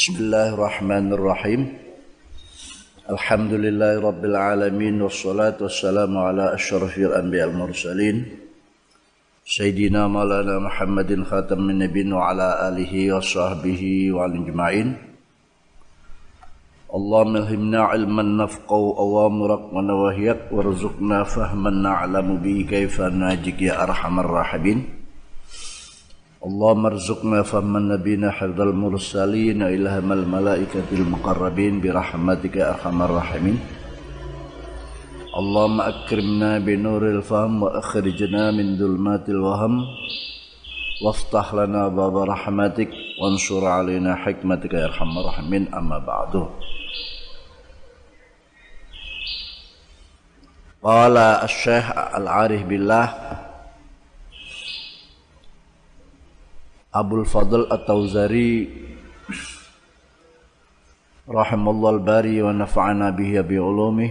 بسم الله الرحمن الرحيم الحمد لله رب العالمين والصلاة والسلام على أشرف الأنبياء المرسلين سيدنا مولانا محمد خاتم النبيين وعلى آله وصحبه والأجمعين اللهم الهمنا علما نفقه أوامرك ونواهيك وارزقنا فهما نعلم به كيف ناجك يا أرحم الراحمين اللهم ارزقنا فهم نبينا حفظ المرسلين إلهم الملائكة المقربين برحمتك أرحم الراحمين اللهم أكرمنا بنور الفهم وأخرجنا من ظلمات الوهم وافتح لنا باب رحمتك وانشر علينا حكمتك يا أرحم الراحمين أما بعد قال الشيخ العارف بالله Abdul Fadl At-Tauzari rahimallahu al-bari wa nafa'ana bihi bi ulumih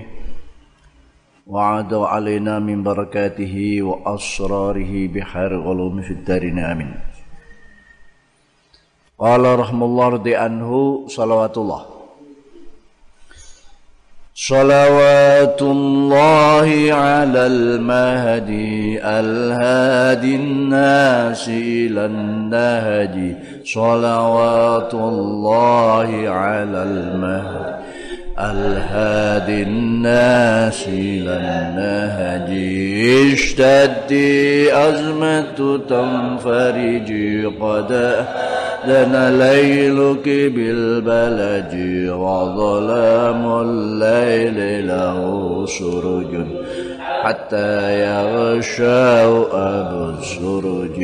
wa ada alaina min barakatihi wa asrarihi bi khair ulumi fid darin amin qala rahimallahu anhu salawatullah صلوات الله على المهدي الهادي الناس إلى النهج صلوات الله على المهدي. الهادي الناس إلى النهج اشتد أزمة تنفرج. قد دنا ليلك بالبلج. وظلام الليل له سرج. حتى يغشى أبو السرج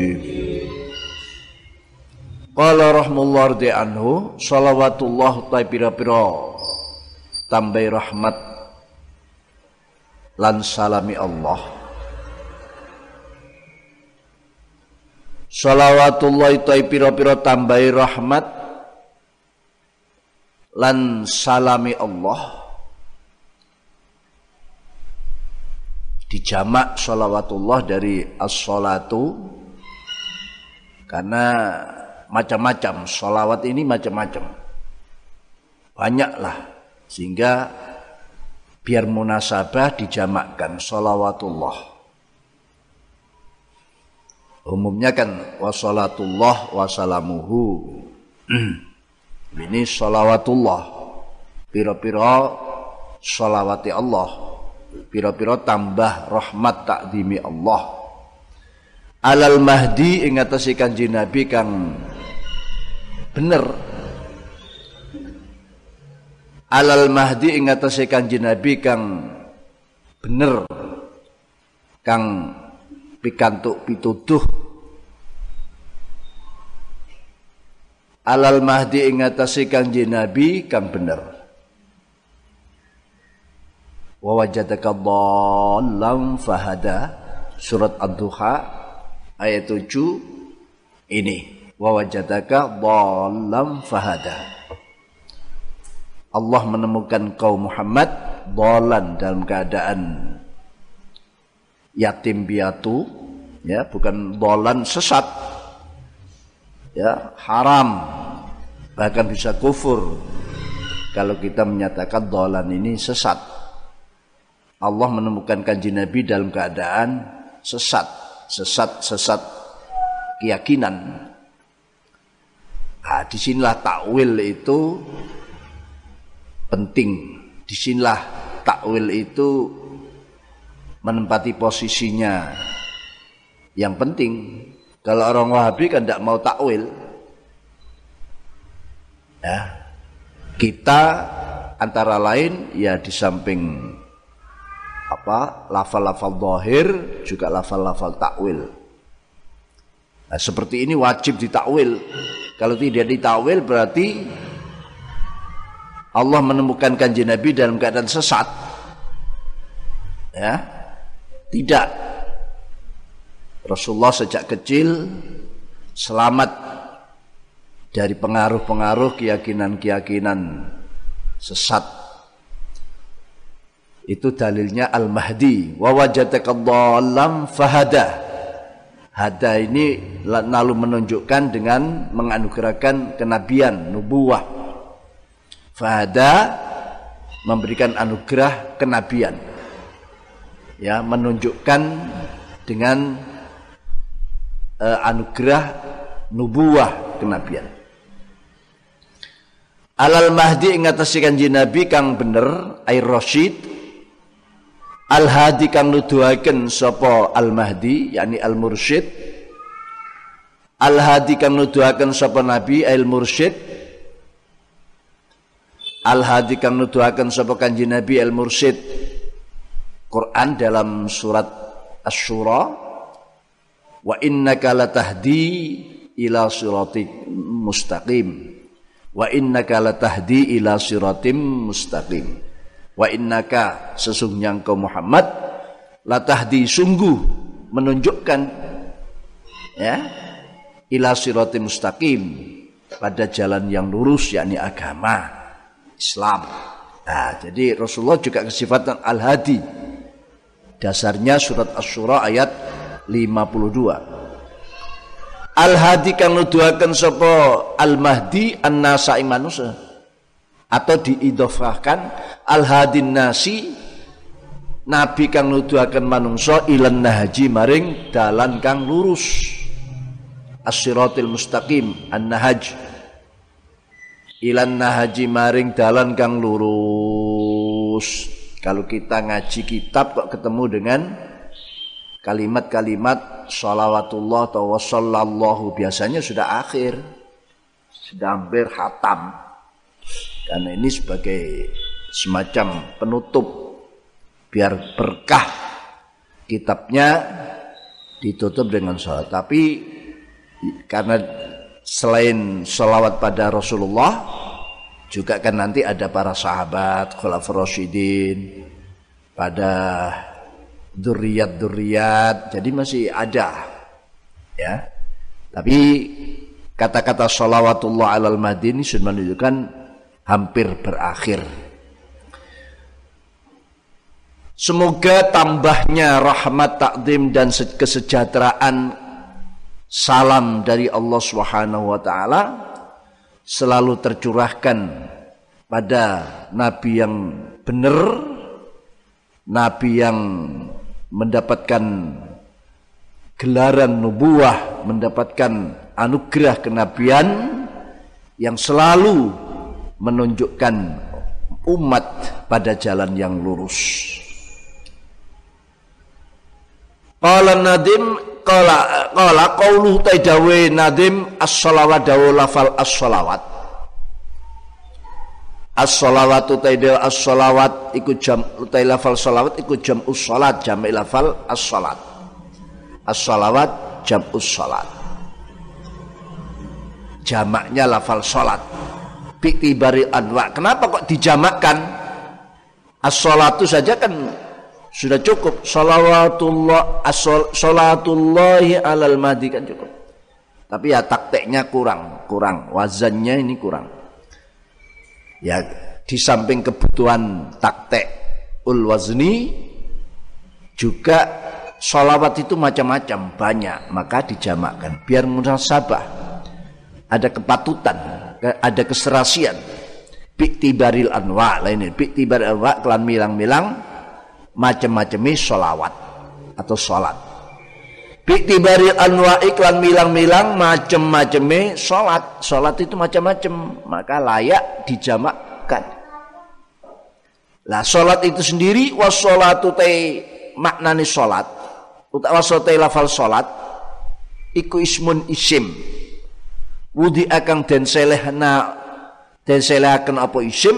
Qala rahmullah rdi anhu salawatullah ta tambahi rahmat. Lan salami Allah. Salawatullah itu tambahi rahmat. Lan salami Allah. Dijamak salawatullah dari as-salatu. Karena macam-macam salawat ini macam-macam. Banyaklah sehingga biar munasabah dijamakkan salawatullah. Umumnya kan wassalatullah wassalamuhu. Ini salawatullah. Pira-pira salawati Allah. Pira-pira tambah rahmat takdimi Allah. Alal mahdi ing atase kanjeng Nabi kang. Bener alal mahdi ing atase kanjeng Nabi kang bener kang pikantuk pituduh. Alal mahdi ing atase kanjeng Nabi kang bener. Wa wajadaka dhallam fahada. Surat ad-duha ayat 7 ini. Wa wajadaka dhallam fahada Allah menemukan kaum Muhammad dolan dalam keadaan yatim piatu ya bukan bolan sesat ya haram bahkan bisa kufur. Kalau kita menyatakan dolan ini sesat Allah menemukan kanji Nabi dalam keadaan sesat sesat sesat keyakinan. Nah, di sinilah takwil itu penting. Di sinilah takwil itu menempati posisinya. Yang penting kalau orang Wahabi kan tidak mau takwil. Ya. Kita antara lain ya di samping apa lafal-lafal dohir juga lafal-lafal takwil. Nah, seperti ini wajib ditakwil. Kalau tidak ditakwil berarti Allah menemukan kanji Nabi dalam keadaan sesat ya tidak. Rasulullah sejak kecil selamat dari pengaruh-pengaruh keyakinan-keyakinan sesat. Itu dalilnya Al-Mahdi. Wa wajadaka dhallam fahada. Hada ini lalu menunjukkan dengan menganugerahkan kenabian, nubuah. Fahada memberikan anugerah kenabian. Ya, menunjukkan dengan uh, anugerah nubuah kenabian. Alal Mahdi ingatasikan Nabi kang bener air Rashid Al Hadi kang nuduhaken sapa Al Mahdi yakni Al Mursyid Al Hadi kang nuduhaken sapa Nabi Al Mursyid Al Hadi kang nuduhaken sapa Kanjeng Nabi Al Mursyid Quran dalam surat Asy-Syura wa innaka latahdi ila siratik mustaqim. Wa innaka latahdi ila siratim mustaqim. Wa innaka sesungguhnya engkau Muhammad latahdi sungguh menunjukkan ya ila siratim mustaqim pada jalan yang lurus yakni agama Islam. Nah, jadi Rasulullah juga kesifatan al-hadi. Dasarnya surat Asy-Syura ayat 52. Al-hadi kang nuduhaken sapa al-mahdi an-nasa manusia atau diidhofahkan al-hadin nasi nabi kang nuduhaken manungsa ilan nahaji maring dalan kang lurus as-siratil mustaqim an-nahaj ilan nahaji maring dalan kang lurus. Kalau kita ngaji kitab kok ketemu dengan kalimat-kalimat salawatullah atau wassallallahu biasanya sudah akhir. Sudah hampir hatam. Karena ini sebagai semacam penutup biar berkah kitabnya ditutup dengan salat. Tapi karena selain salawat pada Rasulullah juga kan nanti ada para sahabat khulafur rasyidin pada duriat-duriat jadi masih ada ya. Tapi kata-kata salawatullah alal madini sudah menunjukkan hampir berakhir. Semoga tambahnya rahmat takdim dan kesejahteraan salam dari Allah Subhanahu wa taala selalu tercurahkan pada nabi yang benar, nabi yang mendapatkan gelaran nubuah, mendapatkan anugerah kenabian yang selalu menunjukkan umat pada jalan yang lurus. Qala Nadim qala qala qaulu taidawe Nadim as-shalawat dawu lafal as-shalawat As-shalawatu taidil as-shalawat iku jam utai lafal shalawat iku jam us-salat jam lafal as-salat. As-shalawat jam us-salat. Jamaknya lafal salat. Biktibari anwa. Kenapa kok dijamakkan? As-salatu saja kan sudah cukup. Salawatullah as-salatullahi alal mahdi. Kan cukup. Tapi ya takteknya kurang, kurang. Wazannya ini kurang. Ya di samping kebutuhan taktek ul wazni juga sholawat itu macam-macam banyak. Maka dijamakkan. Biar munasabah. Ada kepatutan ada keserasian. Biktibaril anwa lainnya biktibaril anwa kelan milang-milang macam-macamnya sholawat atau sholat Biktibaril anwa iklan milang-milang macem-macemnya sholat. Sholat itu macam-macam. Maka layak dijamakkan. Lah sholat itu sendiri wassolatu te maknani sholat. Utawa te lafal sholat. Iku ismun isim. Wudi akan den selehna den selehaken apa isim.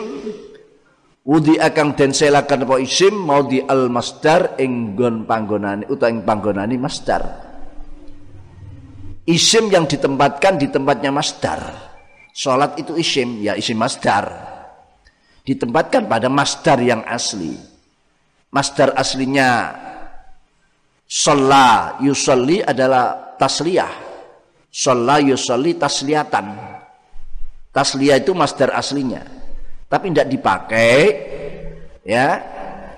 Wudi akan den selakan apa isim mau di al masdar enggon panggonani utawa ing panggonani masdar. Isim yang ditempatkan di tempatnya masdar. Salat itu isim, ya isim masdar. Ditempatkan pada masdar yang asli. Masdar aslinya sholla yusolli adalah tasliyah. Sholla yusolli tasliyatan. Tasliyah itu masdar aslinya tapi tidak dipakai ya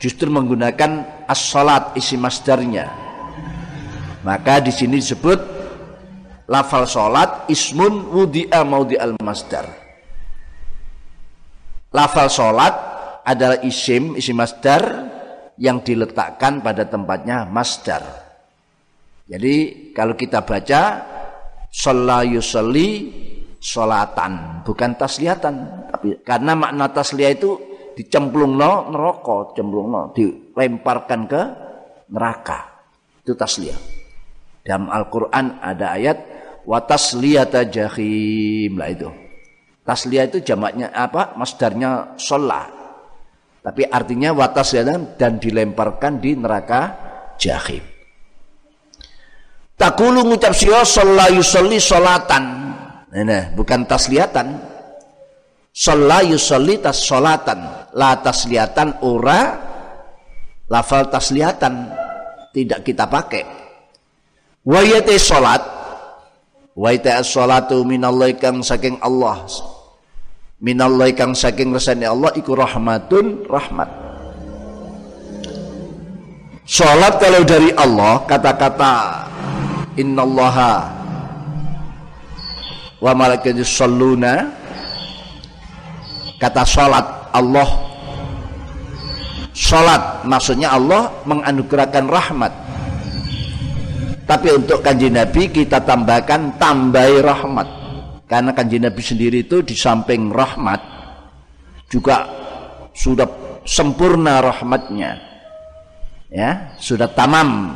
justru menggunakan as-salat isi masdarnya. Maka di sini disebut lafal salat ismun wudi'a maudi al masdar. Lafal sholat adalah isim, isim masdar yang diletakkan pada tempatnya masdar. Jadi kalau kita baca sholla yusalli sholatan, bukan tasliyatan, tapi karena makna tasliyah itu dicemplung no neraka, cemplung no, dilemparkan ke neraka. Itu tasliyah. Dalam Al-Qur'an ada ayat wa tasliyata jahim lah itu. Tasliyah itu jamaknya apa? Masdarnya sholat. Tapi artinya watas dan dilemparkan di neraka jahim. Takulu ngucap sio sholla yusolli sholatan. Nah, bukan tasliyatan. Sholla yusolli tas sholatan. La tasliyatan ora lafal tasliyatan. Tidak kita pakai. Wayate sholat. Wayate as-sholatu minallahi kang saking Allah. Minallahi kang saking resani Allah iku rahmatun rahmat. Sholat kalau dari Allah kata-kata innallaha wa malaikatu salluna kata salat Allah. Salat maksudnya Allah menganugerahkan rahmat. Tapi untuk kanji Nabi kita tambahkan tambahi rahmat. Karena kanji Nabi sendiri itu di samping rahmat juga sudah sempurna rahmatnya. Ya sudah tamam.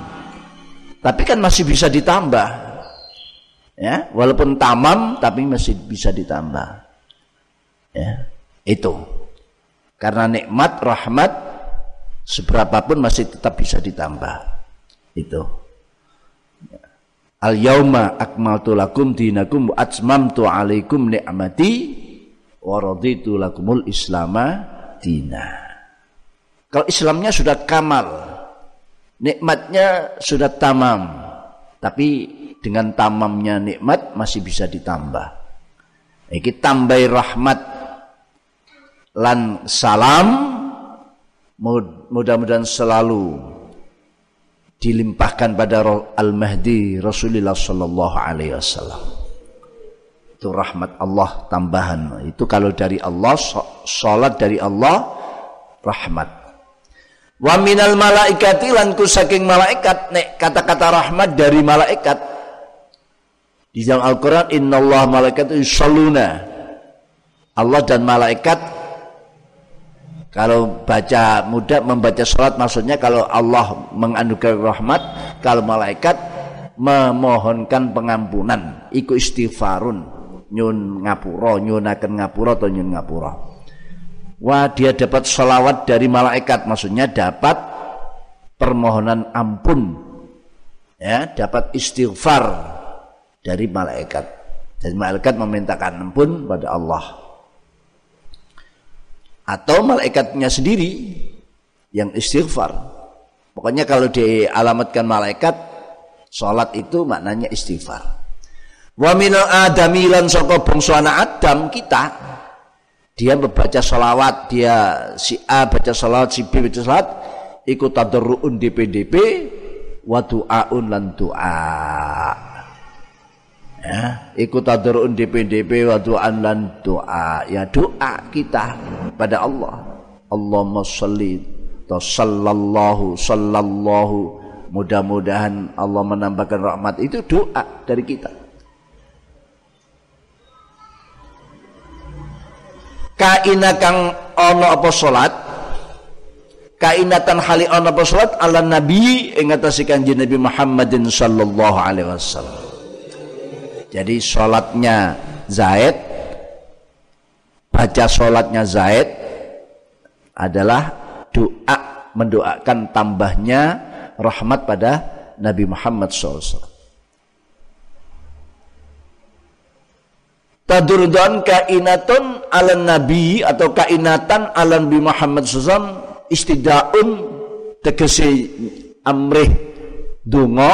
Tapi kan masih bisa ditambah. Ya, walaupun tamam tapi masih bisa ditambah. Ya, itu. Karena nikmat rahmat seberapapun masih tetap bisa ditambah. Itu. Al yauma akmaltu lakum dinakum atmamtu alaikum ni'mati wa raditu lakumul islama dina. Kalau Islamnya sudah kamal, nikmatnya sudah tamam tapi dengan tamamnya nikmat masih bisa ditambah iki tambahi rahmat lan salam mudah-mudahan selalu dilimpahkan pada Al-Mahdi Rasulullah sallallahu alaihi wasallam itu rahmat Allah tambahan itu kalau dari Allah salat dari Allah rahmat Wa minal malaikati lan saking malaikat nek kata-kata rahmat dari malaikat. Di dalam Al-Qur'an innallaha malaikatu yusalluna. Allah dan malaikat kalau baca mudah membaca salat maksudnya kalau Allah menganugerahkan rahmat, kalau malaikat memohonkan pengampunan, iku istighfarun, nyun ngapura, nyunaken ngapura atau nyun ngapura. Wah dia dapat salawat dari malaikat maksudnya dapat permohonan ampun ya dapat istighfar dari malaikat dan malaikat memintakan ampun pada Allah atau malaikatnya sendiri yang istighfar. Pokoknya kalau dialamatkan malaikat sholat itu maknanya istighfar. Wa minal adamilan saka bangsa Adam kita dia membaca salawat dia si A baca salawat si B baca salawat ikut tadarruun DPDP wa du'aun lan doa ya ikut tadarruun DPDP wa du'an lan doa. Ya doa kita pada Allah. Allahumma sholli sallallahu sallallahu. Mudah-mudahan Allah menambahkan rahmat. Itu doa dari kita. Kaina kang ono apa salat? Kainatan hali ono apa salat? Ala nabi ing atase kanjeng Nabi Muhammadin sallallahu alaihi wasallam jadi salatnya Zaid baca salatnya Zaid adalah doa mendoakan tambahnya rahmat pada Nabi Muhammad SAW. tadurdon kainatun ala nabi atau kainatan ala nabi Muhammad SAW istidaun tegesi amrih dungo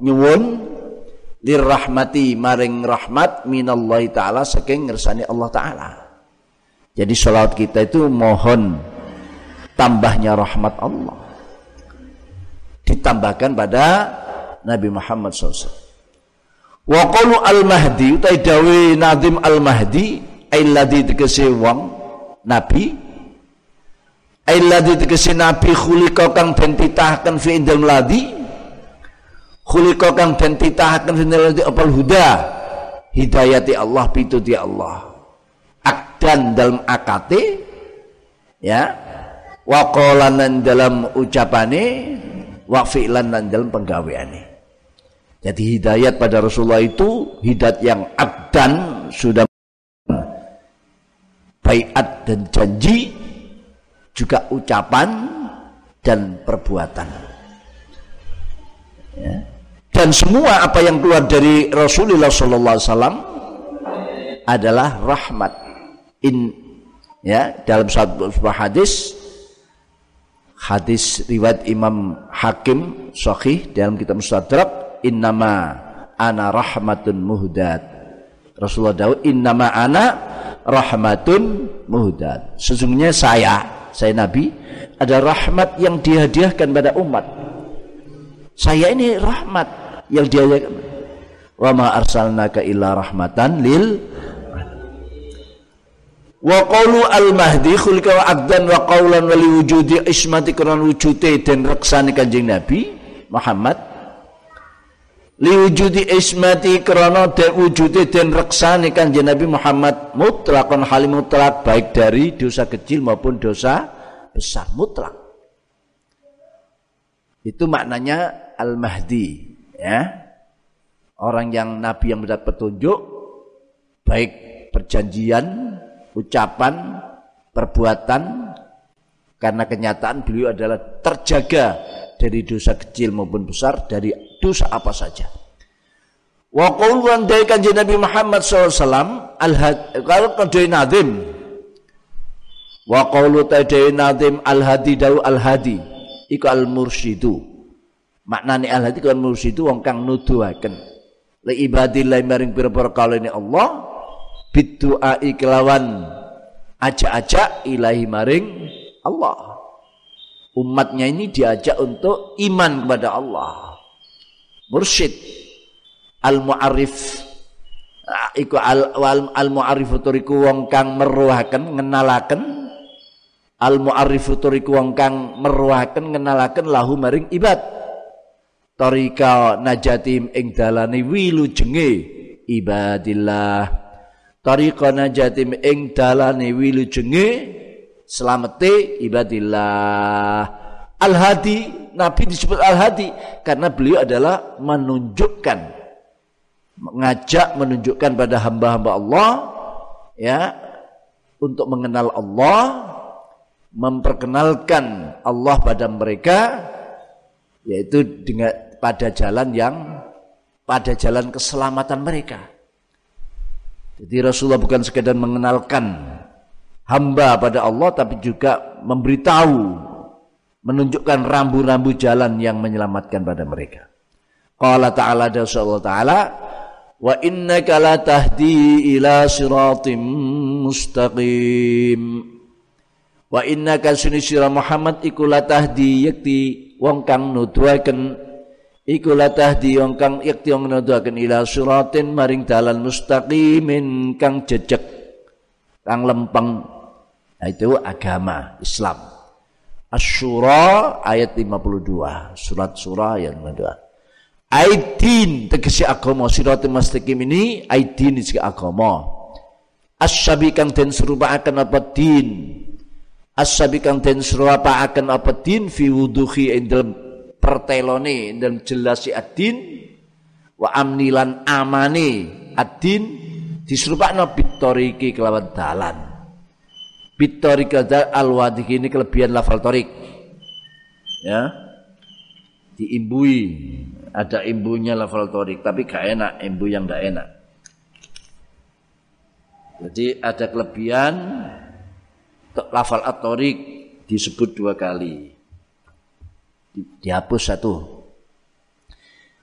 nyuwun lirrahmati maring rahmat minallahi taala saking ngersani Allah taala. Jadi salat kita itu mohon tambahnya rahmat Allah. Ditambahkan pada Nabi Muhammad SAW Wa al-mahdi utai nazim al-mahdi alladhi tegese wong nabi. Ailladzi tegese nabi khuliqa kang den fi indal ladi khuliqa kang den indal ladi apal huda hidayati Allah pituti Allah. Akdan dalam akate ya. Wa dalam ucapane wa fi'lan dalam penggaweane. Jadi hidayat pada Rasulullah itu hidayat yang akdan sudah baiat dan janji juga ucapan dan perbuatan. Ya. Dan semua apa yang keluar dari Rasulullah Sallallahu Alaihi Wasallam adalah rahmat. In ya dalam satu sebuah hadis hadis riwayat Imam Hakim Sahih dalam kitab Mustadrak innama ana rahmatun muhdat. Rasulullah Daud innama ana rahmatun muhdat. Sesungguhnya saya saya Nabi ada rahmat yang dihadiahkan pada umat. Saya ini rahmat yang dihadiahkan wa ma arsalnaka illa rahmatan lil wa qawlu al mahdi khulika wa abdan wa qawlan wa liwujudi ismati kuran wujute dan reksani kanjeng Nabi Muhammad. Liwujudi ismati krana dan dan reksani kanjeng Nabi Muhammad mutlakon halim mutlak baik dari dosa kecil maupun dosa besar mutlak. Itu maknanya al-mahdi ya. Orang yang nabi yang mendapat petunjuk baik perjanjian ucapan perbuatan karena kenyataan beliau adalah terjaga dari dosa kecil maupun besar dari dosa apa saja. Wa qawlan dari kanjeng Nabi Muhammad SAW al kalau kadai nadim wa qawlu tadai nadim al hadi dawu al hadi iku al mursyidu maknane al hadi kan mursyidu wong kang nuduhaken. Li ibadillah maring pira-pira kalene Allah bidu'a kelawan ajak-ajak ilahi maring Allah. Umatnya ini diajak untuk iman kepada Allah. Mursyid. Al muarif nah, iku al, al, al muarif iku wong kang meruhaken ngenalaken. Al muarif iku wong kang meruhaken ngenalaken lahu maring ibad tarika najatim ing dalane wilujenge ibadillah. Tariqa najatim ing dalane wilujenge selamete ibadillah. Al hadi nabi disebut al hadi karena beliau adalah menunjukkan mengajak menunjukkan pada hamba-hamba Allah ya untuk mengenal Allah memperkenalkan Allah pada mereka yaitu dengan pada jalan yang pada jalan keselamatan mereka. Jadi Rasulullah bukan sekedar mengenalkan hamba pada Allah tapi juga memberitahu menunjukkan rambu-rambu jalan yang menyelamatkan pada mereka. Qala ta'ala dan Allah ta'ala wa innaka la tahdi ila siratim mustaqim wa innaka suni sira Muhammad iku la tahdi yakti wong kang nuduhaken iku la tahdi wong kang yakti wong nuduhaken ila siratin maring dalan mustaqimin kang jejeg kang lempeng Nah, itu agama Islam. Asyura ayat 52. Surat surah ayat 52. Aidin tegesi agama sirat mustaqim ini aidin iki agama. Asyabi kang den akan apa din. Asyabi kang den akan apa din fi wuduhi ing pertelone dalam jelasi adin wa amnilan amani adin diserupakno bitoriki kelawan dalan Bitorik al wadik ini kelebihan lafal torik. Ya. Diimbui. Ada imbunya lafal torik. Tapi gak enak. Imbu yang gak enak. Jadi ada kelebihan lafal atorik disebut dua kali. Di, dihapus satu.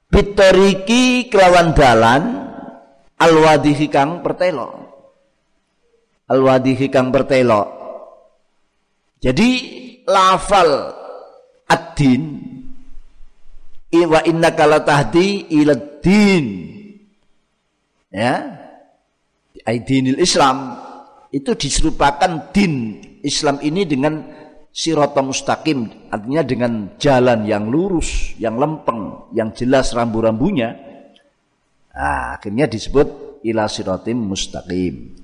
Bitoriki kelawan dalan al-wadihi kang pertelo al-wadihi kang bertelok. Jadi lafal ad-din wa innaka latahdi ila ya aidinil Islam itu diserupakan din Islam ini dengan sirata mustaqim artinya dengan jalan yang lurus yang lempeng yang jelas rambu-rambunya nah, akhirnya disebut ila siratim mustaqim.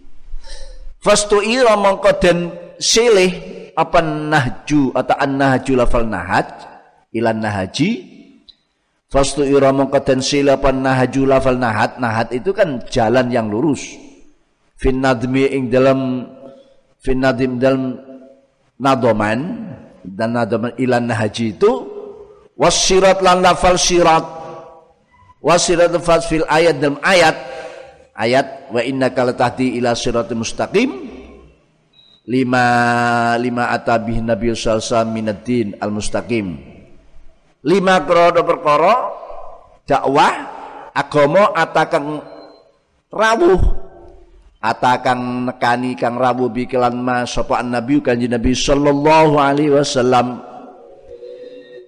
Fastu'ira mongko den silih apa nahju atau an nahju lafal nahaj ilan nahaji. Fastu'ira mongko den silih apa nahju lafal nahat nahat itu kan jalan yang lurus. Fin nadmi ing dalam fin nadim dalam nadoman dan nadoman ilan haji itu wasirat lan lafal sirat. Wasirat lafal fil ayat dalam ayat ayat wa inna latahdi ila siratul mustaqim lima lima atabih nabi sallallahu minaddin al mustaqim lima krono perkara dakwah agama atakan rawuh ata kang nekani kang rabu bikelan ma sapa nabi kanjeng nabi sallallahu alaihi wasallam.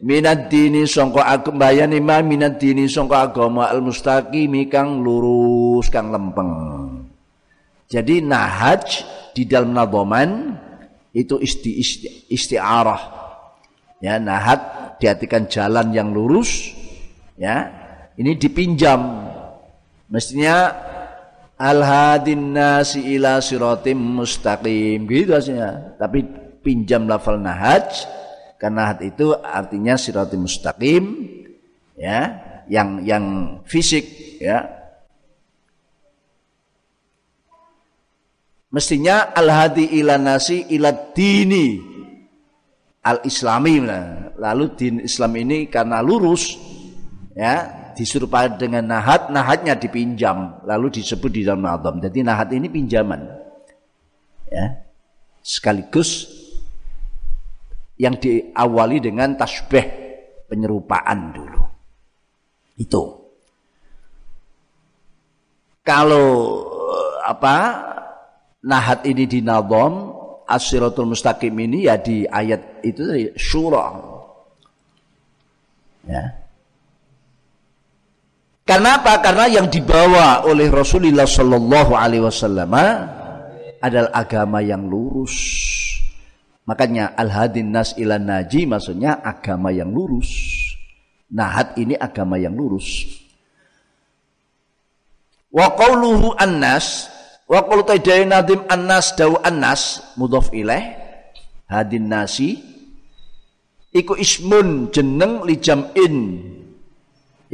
Minad dini sangka aku bayani ma minad dini sangka agama al mustaqimi kang lurus kang lempeng. Jadi nahaj di dalam nadoman itu isti, isti, istiarah. Ya nahat diartikan jalan yang lurus ya. Ini dipinjam. Mestinya al hadin nasi ila siratim mustaqim. Gitu aslinya tapi pinjam lafal nahaj karena nahat itu artinya siratim mustaqim ya yang yang fisik ya. Mestinya al hadi ila nasi ila dini al islami lalu din Islam ini karena lurus ya diserupai dengan nahat, nahatnya dipinjam, lalu disebut di dalam nazam. Jadi nahat ini pinjaman. Ya. Sekaligus yang diawali dengan tasbih penyerupaan dulu. Itu. Kalau apa nahat ini di nazam, asiratul mustaqim ini ya di ayat itu surah. Ya. Karena apa? Karena yang dibawa oleh Rasulullah Shallallahu Alaihi Wasallam adalah agama yang lurus. Makanya al hadin nas ilan naji maksudnya agama yang lurus. Nahat ini agama yang lurus. Wa qawluhu annas wa qawlu tajdai nadim annas dawu annas mudhaf ilaih hadin nasi iku ismun jeneng li jam'in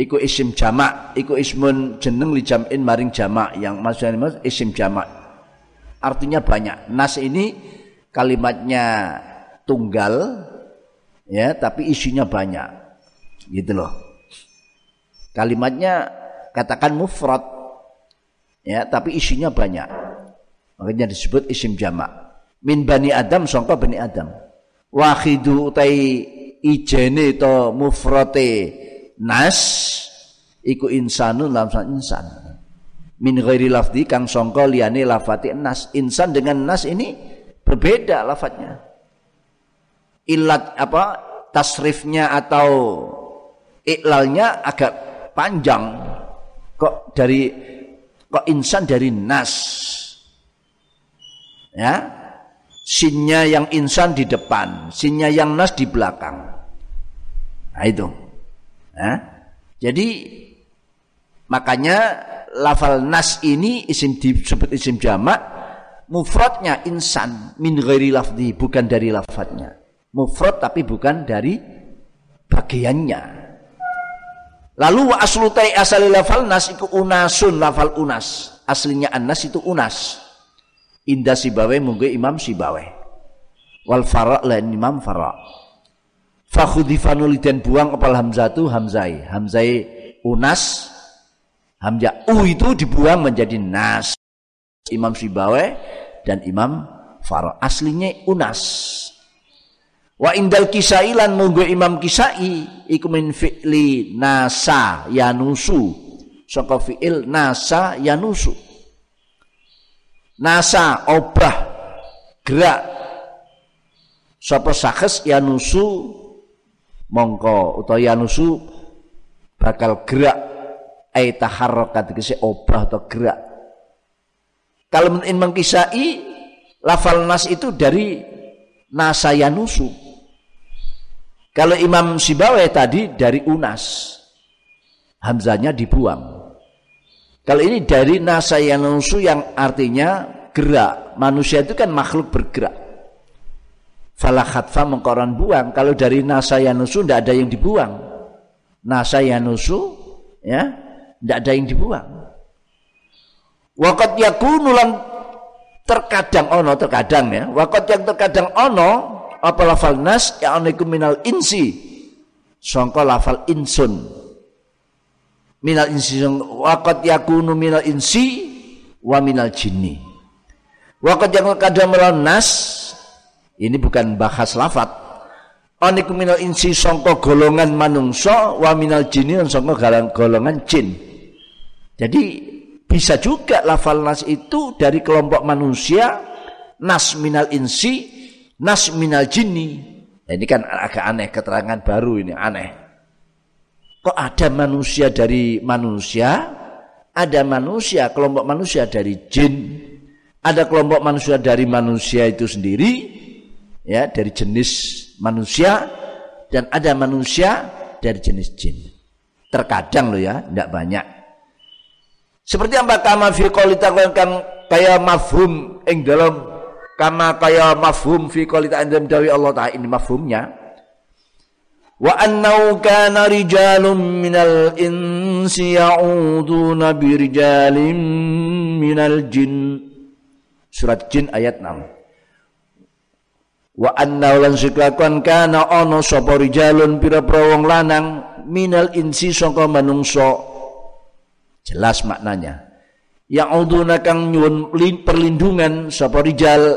iku isim jamak. Iku ismun jeneng li jam'in maring jamak. Yang maksudnya isim jamak. Artinya banyak. Nas ini kalimatnya tunggal ya tapi isinya banyak. Gitu loh. Kalimatnya katakan mufrad ya tapi isinya banyak. Makanya disebut isim jamak. Min bani adam sangka bani adam. Wahidu utai ijene to mufrate nas iku insanun lamsan insan. Min ghairi lafdi kang sangka liyane lafati nas. Insan dengan nas ini berbeda lafadznya. Ilat apa tasrifnya atau iklalnya agak panjang. Kok dari kok insan dari nas? Ya? Sinnya yang insan di depan sinnya yang nas di belakang. Nah itu Ya. Jadi makanya lafal nas ini isim disebut isim jamak mufradnya insan min ghairi lafdi bukan dari lafadznya. Mufrad tapi bukan dari bagiannya. Lalu wa aslutai asal lafal nas itu unasun lafal unas. Aslinya anas itu unas. Indah sibawe mungkin imam sibawe. Wal fara' lain imam fara' Fakhudifa dan buang kepala Hamzah itu Hamzai. Hamzai unas. Hamzah u itu dibuang menjadi nas. Imam Sibawe dan Imam Faro. Aslinya unas. Wa indal kisai lan munggu Imam Kisai iku min fi'li nasa yanusu. Saka fi'il nasa yanusu. Nasa obah gerak sapa sakes yanusu mongko utawa yanusu bakal gerak ai taharrakat tegese obah atau gerak kalau in mengkisai lafal nas itu dari nasayanusu. Kalau Imam Sibawe tadi dari unas. Hamzanya dibuang. Kalau ini dari nasayanusu yang artinya gerak. Manusia itu kan makhluk bergerak. Falah khatfa mengkoran buang. Kalau dari nasayanusu tidak ada yang dibuang. Nasayanusu ya tidak ada yang dibuang. Wakat yakunulan terkadang ono terkadang ya. Wakat yang terkadang ono apa lafal nas ya minal insi songko lafal insun minal insi wakat yakunu minal insi wa minal jinni wakat yang terkadang melalui nas ini bukan bahas lafat. Oniku minal insi songko golongan manungso wa minal jinni dan songko golongan jin. Jadi bisa juga lafal nas itu dari kelompok manusia nas minal insi nas minal jinni. Nah, ini kan agak aneh keterangan baru ini aneh. Kok ada manusia dari manusia, ada manusia kelompok manusia dari jin, ada kelompok manusia dari manusia itu sendiri, ya dari jenis manusia, dan ada manusia dari jenis jin. Terkadang loh ya, tidak banyak. Seperti apa kama fi qalita kan kayak mafhum ing dalam kama kaya mafhum fi qouli ta'ala dawi Allah Ta'ala ini mafhumnya wa annau kana rijalun minal insi ya'uduna birijalin minal jin surat jin ayat 6 wa annau lan siklakuan kana ono sapa rijalun pira-pira wong lanang minal insi saka manungsa. Jelas maknanya. Ya'uduna kang nyuwun perlindungan sapa rijal.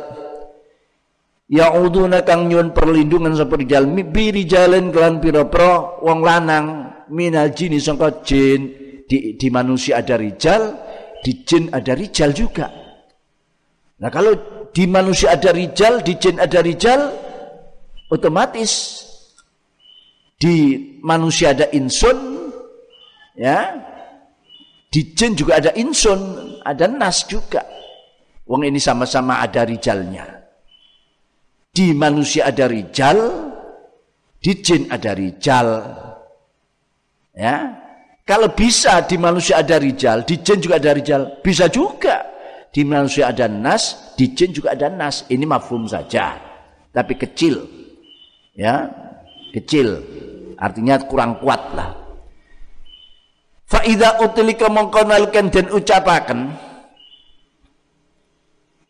Ya'uduna kang nyuwun perlindungan sapa rijal. Bi rijalin kelan pira-pira wong lanang minal jini sangka jin. Di, di manusia ada rijal di jin ada rijal juga. Nah kalau di manusia ada rijal di jin ada rijal otomatis di manusia ada insun ya di jin juga ada insun, ada nas juga. Wong ini sama-sama ada rijalnya. Di manusia ada rijal, di jin ada rijal. Ya. Kalau bisa di manusia ada rijal, di jin juga ada rijal, bisa juga. Di manusia ada nas, di jin juga ada nas. Ini mafhum saja. Tapi kecil. Ya, kecil. Artinya kurang kuat lah. Faida utilika mongko nalken dan ucapaken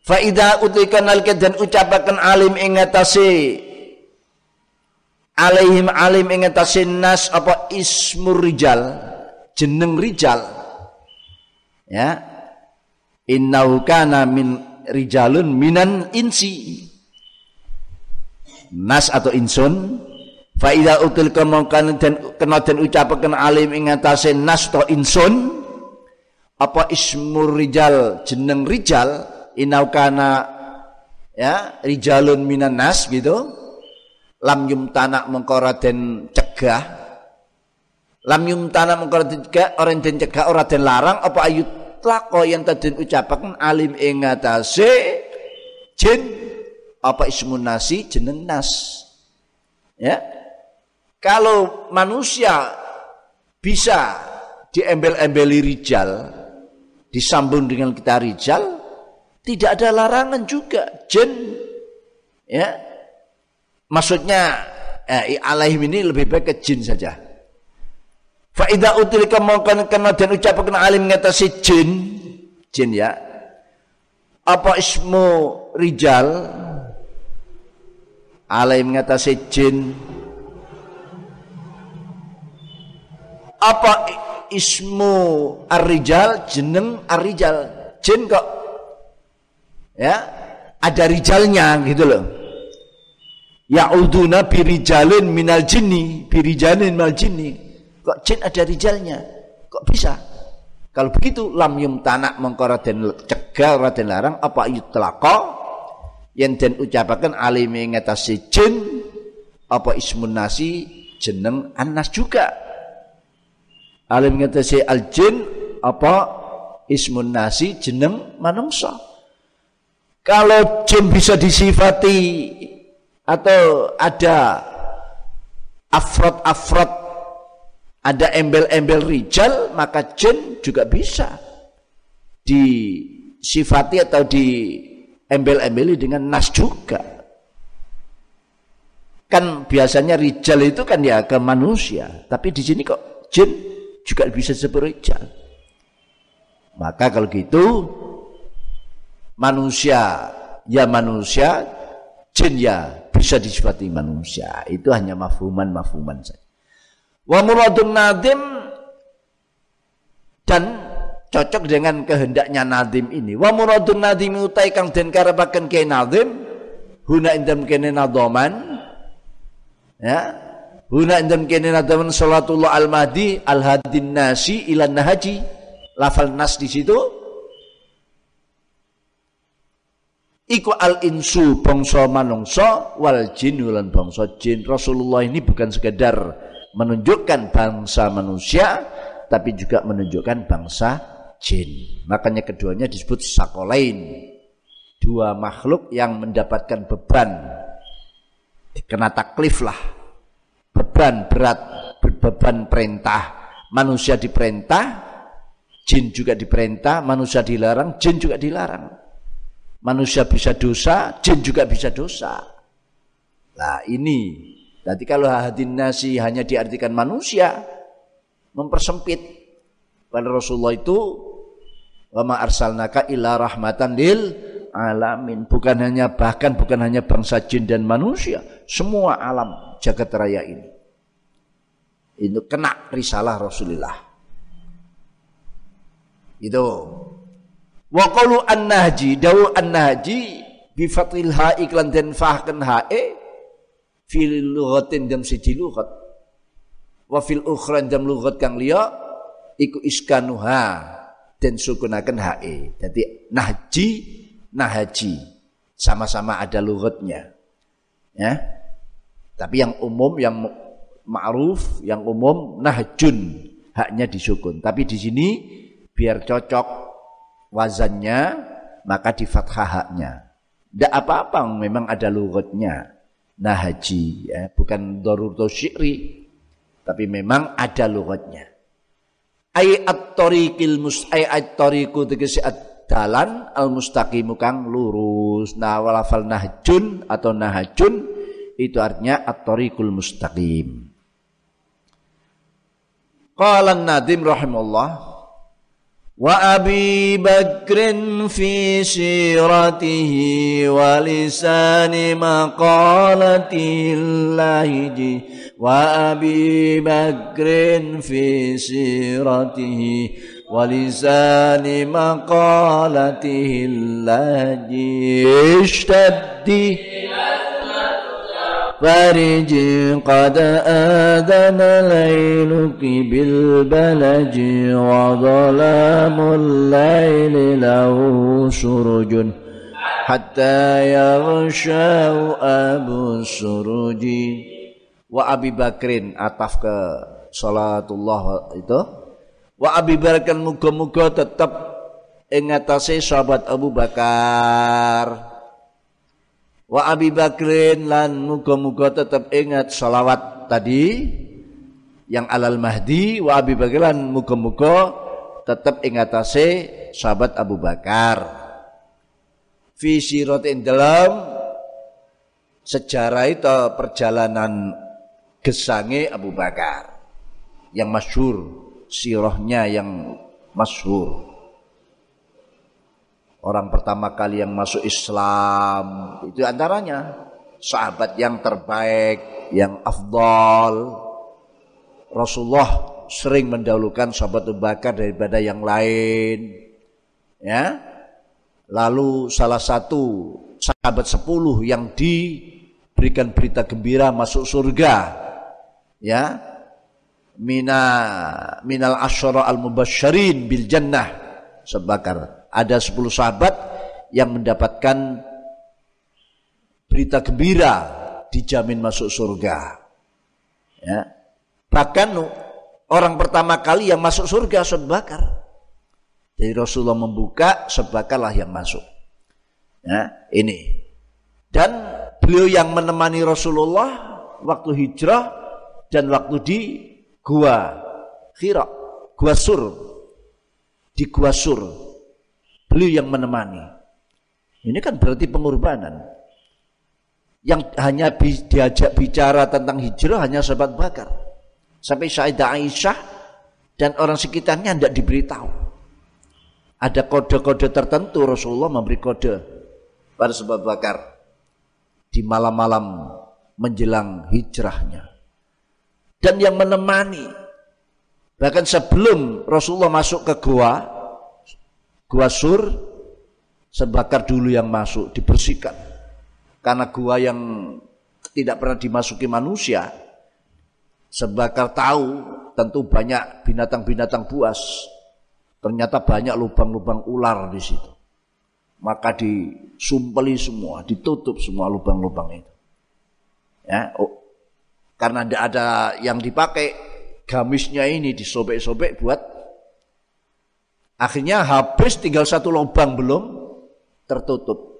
Faida utilika nalken dan ucapaken alim ingatasi alaihim alim ingatasi nas apa ismur rijal jeneng rijal ya innahu kana min rijalun minan insi. Nas atau insun. Faida util kemongkan dan kena dan ucapakan alim ing atase nas to insun. Apa ismur rijal jeneng rijal? Inau kana ya rijalun minan nas gitu. Lam yum tanak mengkora den cegah. Lam yum tanak mengkora den cegah orang den cegah ora den larang apa ayut tlako yang tadi ucapakan alim ing atase jin apa ismun nasi jeneng nas ya kalau manusia bisa diembel-embeli rijal, disambung dengan kita rijal, tidak ada larangan juga. Jen, ya, maksudnya eh, alaihim ini lebih baik ke jin saja. Faidah util kemaukan kena dan ucapakan alim ngatasi jin, jin ya. Apa ismu rijal? Alim ngatasi jin, apa ismu ar-rijal? Jeneng ar-rijal. Jin kok. Ya. Ada rijalnya gitu loh. Ya'uduna birijalin minal jinni. Birijalin minal jinni kok jin ada rijalnya? Kok bisa? Kalau begitu lam yum tanak mengkora den cegah ora den larang apa yutlaqo yang den ucapaken alimi ngatasi jin apa ismun nasi? Jeneng anas juga. Alim ngetesi al jin apa ismun nasi? Jeneng manungsa. Kalau jin bisa disifati atau ada afrod-afrod, ada embel-embel rijal, maka jin juga bisa disifati atau di embel-embeli dengan nas juga. Kan biasanya rijal itu kan ya ke manusia, tapi di sini kok jin juga bisa disebut rijal. Maka kalau gitu manusia ya manusia, jin ya bisa disifati manusia. Itu hanya mafhuman-mafhuman saja. Wa muradun nadim dan cocok dengan kehendaknya nadim ini. Wa muradun nadim utai kang den karepaken ke nadim huna indam kene nadoman ya huna indam kene nadoman salatullah al-mahdi al-hadin nasi ilan nahaji lafal nas di situ Iku al insu bangsa manungsa wal jin lan bangsa jin. Rasulullah ini bukan sekedar menunjukkan bangsa manusia tapi juga menunjukkan bangsa jin. Makanya keduanya disebut sakolain. Dua makhluk yang mendapatkan beban kena taklif lah. Beban berat, beban perintah. Manusia diperintah, jin juga diperintah, manusia dilarang, jin juga dilarang manusia bisa dosa, jin juga bisa dosa. Nah ini, nanti kalau hadin nasi hanya diartikan manusia, mempersempit. Pada Rasulullah itu, wama arsalnaka illa rahmatan lil alamin. Bukan hanya bahkan bukan hanya bangsa jin dan manusia, semua alam jagat raya ini. Itu kena risalah Rasulullah. Itu Wa qalu an-nahji dawu an-nahji bi fathil ha iklan den fahkan fil lughatin jam siji lughat wa fil ukhra jam lughat kang liya iku iskanuha den sukunaken hae. Jadi nahji nahaji sama-sama ada lughatnya. Ya. Tapi yang umum yang ma'ruf yang umum nahjun haknya disukun. Tapi di sini biar cocok wazannya maka di fathah haknya. Tidak apa-apa memang ada lughatnya. Nah haji ya, bukan daruratu syi'ri tapi memang ada lughatnya. Ai at-tariqil mus ai at-tariqu tegese dalan al mustaqimu kang lurus. Nah walafal nahjun atau nahajun itu artinya at-tariqul mustaqim. Qala an-nadim rahimahullah وأبي بكر في سيرته ولسان مقالته اللهج وأبي بكر في سيرته ولسان مقالته اللهج. اشتد. فرج قد آذن ليلك بالبلج وظلام الليل له سرج حتى يغشى أبو السرج wa Abi Bakrin ataf ke salatullah itu wa Abi Bakrin muga-muga tetap ingatasi sahabat Abu Bakar Wa Abi Bakrin lan muga-muga tetap ingat salawat tadi yang alal Mahdi wa Abi Bakrin lan muga-muga tetap ingatase sahabat Abu Bakar. Fi siratin dalam sejarah itu perjalanan gesange Abu Bakar yang masyhur sirahnya yang masyhur orang pertama kali yang masuk Islam. Itu antaranya sahabat yang terbaik yang afdal. Rasulullah sering mendahulukan sahabat Abu Bakar daripada yang lain. Ya. Lalu salah satu sahabat sepuluh yang diberikan berita gembira masuk surga. Ya. Mina minal asyara al mubasysyirin bil jannah. Sebakar ada 10 sahabat yang mendapatkan berita gembira dijamin masuk surga. Ya. Bahkan orang pertama kali yang masuk surga Abu Bakar. Jadi Rasulullah membuka Abu Bakarlah yang masuk. Ya, ini. Dan beliau yang menemani Rasulullah waktu hijrah dan waktu di gua Hira, gua Sur. Di gua Sur. Beliau yang menemani. Ini kan berarti pengorbanan. Yang hanya diajak bicara tentang hijrah hanya sahabat bakar. Sampai Sayyidah Aisyah dan orang sekitarnya tidak diberitahu. Ada kode-kode tertentu Rasulullah memberi kode pada sahabat bakar di malam-malam menjelang hijrahnya. Dan yang menemani bahkan sebelum Rasulullah masuk ke gua gua sur sebakar dulu yang masuk dibersihkan. Karena gua yang tidak pernah dimasuki manusia sebakar tahu tentu banyak binatang-binatang buas. Ternyata banyak lubang-lubang ular di situ. Maka disumpeli semua ditutup semua lubang-lubang itu. Ya oh, karena tidak ada yang dipakai gamisnya ini disobek-sobek buat akhirnya habis tinggal satu lubang belum tertutup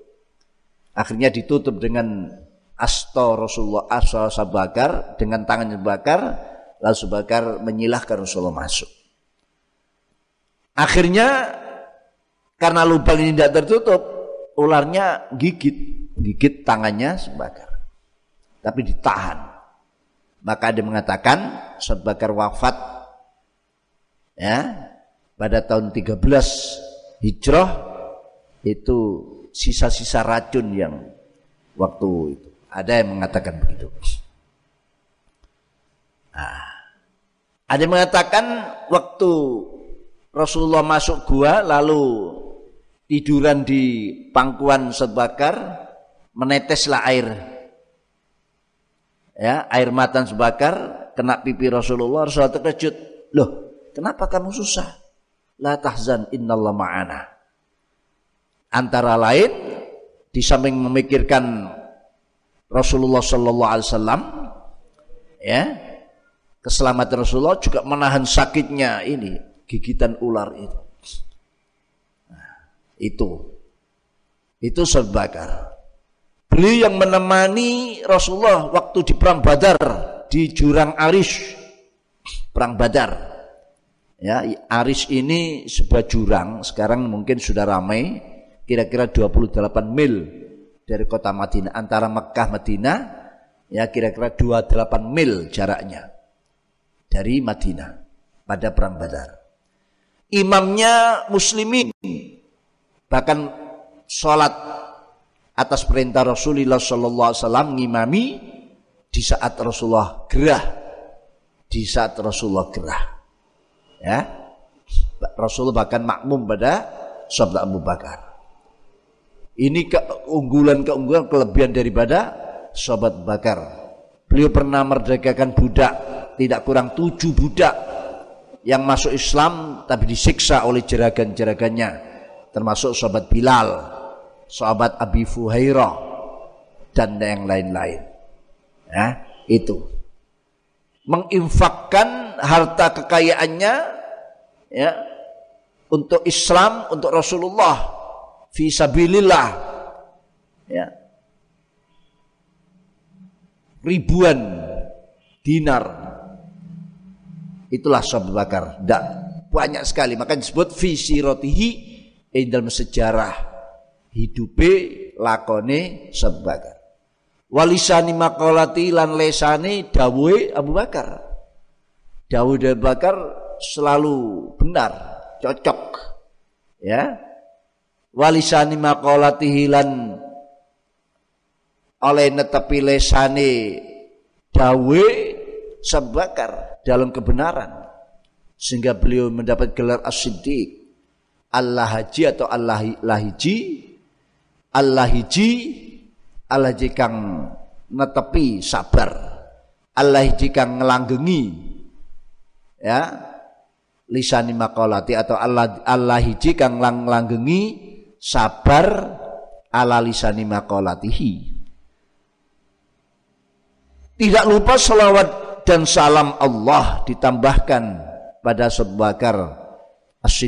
Akhirnya ditutup dengan asto Rasulullah asal sabakar dengan tangan bakar lalu Subakar menyilahkan Rasulullah masuk. Akhirnya karena lubang ini tidak tertutup, ularnya gigit, gigit tangannya Subakar. Tapi ditahan. Maka dia mengatakan Subakar wafat ya pada tahun 13 Hijrah itu sisa-sisa racun yang waktu itu. Ada yang mengatakan begitu. Nah, ada yang mengatakan waktu Rasulullah masuk gua lalu tiduran di pangkuan sebakar meneteslah air ya air mata sebakar kena pipi Rasulullah Rasulullah terkejut loh kenapa kamu susah la tahzan innallah ma'ana Antara lain di samping memikirkan Rasulullah Sallallahu Alaihi Wasallam, ya keselamatan Rasulullah juga menahan sakitnya ini gigitan ular itu. Nah, itu itu sebakar. Beliau yang menemani Rasulullah waktu di perang Badar di jurang Aris perang Badar. Ya, Aris ini sebuah jurang, sekarang mungkin sudah ramai kira-kira 28 mil dari kota Madinah antara Mekah Madinah ya kira-kira 28 mil jaraknya dari Madinah pada perang Badar. Imamnya muslimin bahkan sholat atas perintah Rasulullah Sallallahu Alaihi Wasallam ngimami di saat Rasulullah gerah di saat Rasulullah gerah ya Rasulullah bahkan makmum pada sahabat Abu Bakar ini keunggulan-keunggulan kelebihan daripada sahabat Bakar. Beliau pernah merdekakan budak, tidak kurang tujuh budak yang masuk Islam tapi disiksa oleh jeragan-jeragannya, termasuk sahabat Bilal, sahabat Abi Fuhairah dan yang lain-lain. Ya, itu menginfakkan harta kekayaannya ya. Untuk Islam, untuk Rasulullah. Fi sabilillah. Ya. Ribuan dinar. Itulah sahabat bakar. Tidak banyak sekali. Maka disebut fi sirotihi eh, dalam sejarah hidupe lakone sahabat bakar. Walisani makolati lan lesani dawuhe Abu Bakar. Dawud Abu Bakar selalu benar cocok ya. Walisani maqalatihi lan oleh netepi lesane dawe sebakar dalam kebenaran sehingga beliau mendapat gelar as-siddiq Allah haji atau Allah lahiji Allah hiji Allah haji kang netepi sabar Allah hiji kang ngelanggengi ya lisani makolati atau Allah Allah hiji kang lang langgengi sabar ala lisani maqalatihi. Tidak lupa salawat dan salam Allah ditambahkan pada sebakar as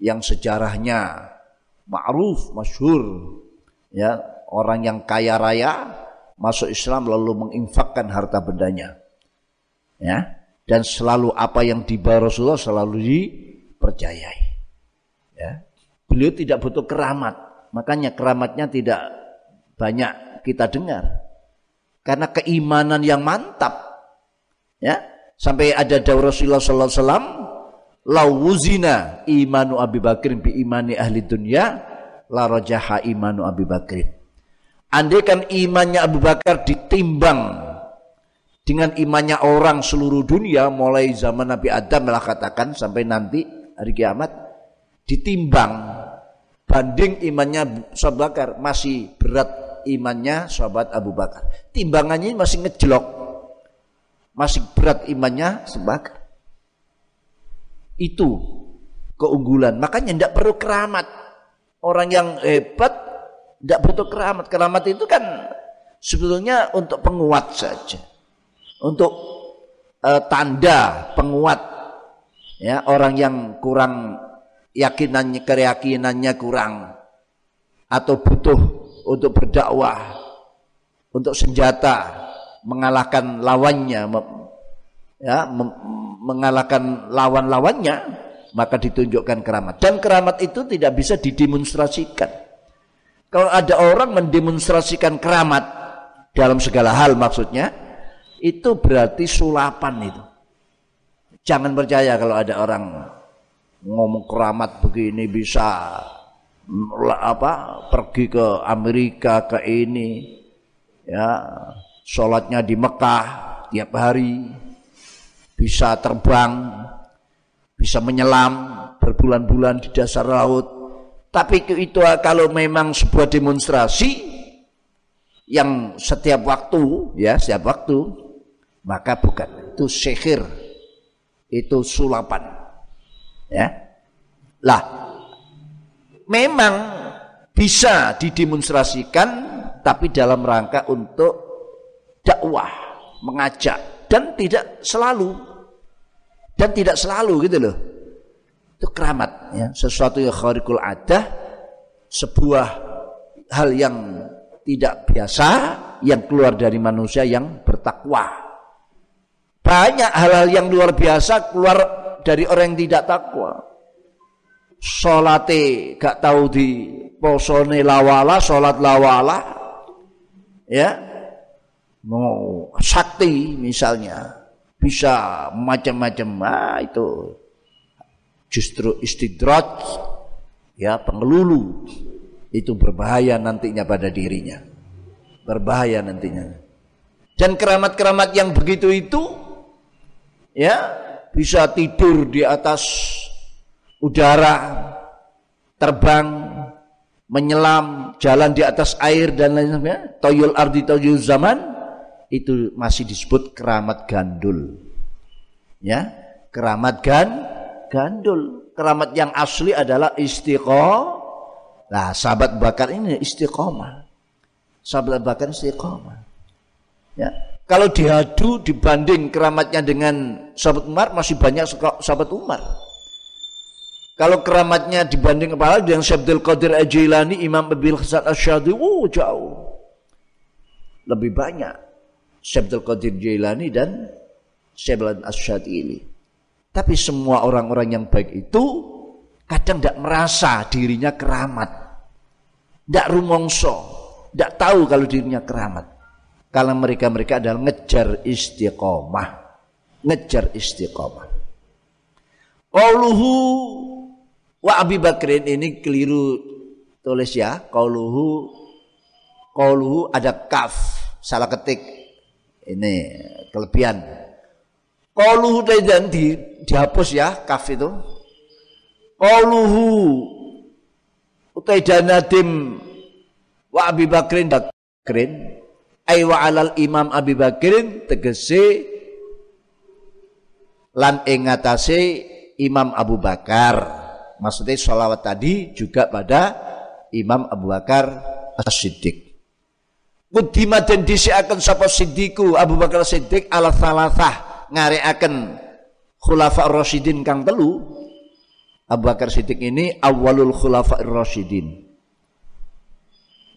yang sejarahnya ma'ruf, masyhur ya orang yang kaya raya masuk Islam lalu menginfakkan harta bendanya ya dan selalu apa yang dibawa Rasulullah selalu dipercayai. Ya. Beliau tidak butuh keramat. Makanya keramatnya tidak banyak kita dengar. Karena keimanan yang mantap. Ya. Sampai ada dawuh Rasulullah sallallahu alaihi wasallam lawuzina imanu Abi Bakrin bi imani ahli dunya la rajaha imanu Abi Bakrin. Andaikan imannya Abu Bakar ditimbang dengan imannya orang seluruh dunia mulai zaman Nabi Adam malah katakan sampai nanti hari kiamat ditimbang banding imannya Abu Bakar masih berat imannya sahabat Abu Bakar. Timbangannya masih ngejlok. Masih berat imannya Bakar. Itu keunggulan. Makanya tidak perlu keramat. Orang yang hebat tidak butuh keramat. Keramat itu kan sebetulnya untuk penguat saja. Untuk uh, tanda penguat. Ya, orang yang kurang yakinannya keyakinannya kurang atau butuh untuk berdakwah, untuk senjata mengalahkan lawannya ya mengalahkan lawan-lawannya maka ditunjukkan keramat. Dan keramat itu tidak bisa didemonstrasikan. Kalau ada orang mendemonstrasikan keramat dalam segala hal maksudnya, itu berarti sulapan itu. Jangan percaya kalau ada orang ngomong keramat begini bisa apa pergi ke Amerika ke ini ya sholatnya di Mekah tiap hari bisa terbang bisa menyelam berbulan-bulan di dasar laut. Tapi itu kalau memang sebuah demonstrasi yang setiap waktu, ya setiap waktu, maka bukan. Itu sihir, itu sulapan, ya. Lah, memang bisa didemonstrasikan, tapi dalam rangka untuk dakwah, mengajak, dan tidak selalu. Dan tidak selalu gitu loh. Itu keramat ya. Sesuatu yang kharikul adah sebuah hal yang tidak biasa yang keluar dari manusia yang bertakwa banyak hal-hal yang luar biasa keluar dari orang yang tidak takwa. Solate gak tahu di posone lawala sholat lawala. Ya. Mau sakti misalnya. Bisa macam-macam. Ah itu justru istidrat ya pengelulu. Itu berbahaya nantinya pada dirinya. Berbahaya nantinya. Dan keramat-keramat yang begitu itu ya bisa tidur di atas udara terbang menyelam jalan di atas air dan lain sebagainya toyul ardi toyul zaman itu masih disebut keramat gandul. Ya, keramat gan gandul. Keramat yang asli adalah istiqomah. Nah, sahabat bakar ini istiqomah. Sahabat bakar istiqomah. Ya, kalau diadu dibanding keramatnya dengan sahabat Umar masih banyak sahabat Umar. Kalau keramatnya dibanding kepala dengan Syabdul Qadir Ajilani, Imam Abil Hasan Asyadi, oh jauh. Lebih banyak. Syabdul Qadir Jailani dan Syablan Asyadili. Tapi semua orang-orang yang baik itu kadang tidak merasa dirinya keramat. Tidak rumongso. Tidak tahu kalau dirinya keramat. Kalau mereka-mereka adalah ngejar istiqomah. Ngejar istiqomah. Qauluhu wa Abi Bakrin ini keliru tulis ya. Qauluhu qauluhu ada kaf salah ketik ini kelebihan. Qauluhu dan di, dihapus ya kaf itu. Qauluhu utai nadim wa Abi Bakrin Bakrin ay wa alal Imam Abi Bakrin tegese lan ing Imam Abu Bakar. Maksudnya sholawat tadi juga pada Imam Abu Bakar As-Siddiq. Kudima dan disiakan sapa Siddiqu Abu Bakar Siddiq ala thalathah ngareaken khulafa rasyidin kang telu Abu Bakar Siddiq ini awalul khulafa rasyidin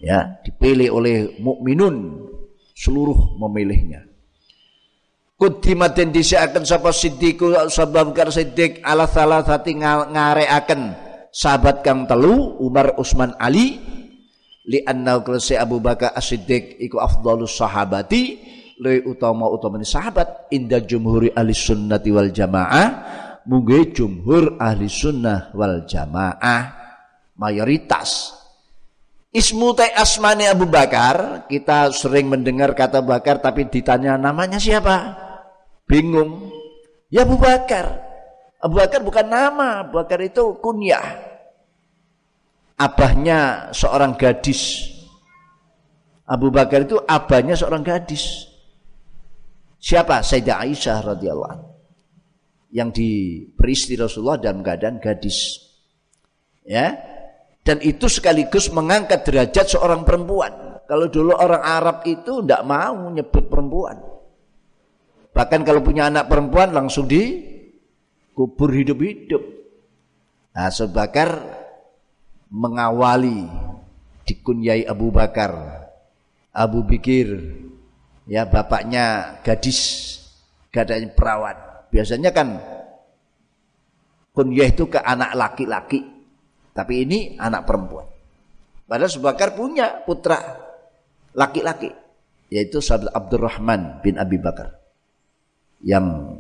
Ya, dipilih oleh mukminun seluruh memilihnya. Kudimatin disiakan sapa siddiqu sabab kar siddiq ala salasati ngareaken sahabat kang telu Umar Usman Ali li anna kulsi Abu Bakar As-Siddiq iku afdhalus sahabati le utama utamane sahabat inda jumhuri ahli sunnati wal jamaah mungge jumhur ahli sunnah wal jamaah mayoritas Ismu te asmani Abu Bakar, kita sering mendengar kata Bakar tapi ditanya namanya siapa? Bingung. Ya Abu Bakar. Abu Bakar bukan nama, Abu Bakar itu kunyah. Abahnya seorang gadis. Abu Bakar itu abahnya seorang gadis. Siapa? Sayyidah Aisyah radhiyallahu yang diberi istri Rasulullah dalam keadaan gadis. Ya, dan itu sekaligus mengangkat derajat seorang perempuan. Kalau dulu orang Arab itu tidak mau nyebut perempuan. Bahkan kalau punya anak perempuan langsung dikubur hidup-hidup. Nah, Sebakar mengawali dikunyai Abu Bakar. Abu Bikir, ya bapaknya gadis, gadanya perawat. Biasanya kan kunyah itu ke anak laki-laki. Tapi ini anak perempuan. Padahal Subakar punya putra laki-laki yaitu sahabat Abdurrahman bin Abi Bakar yang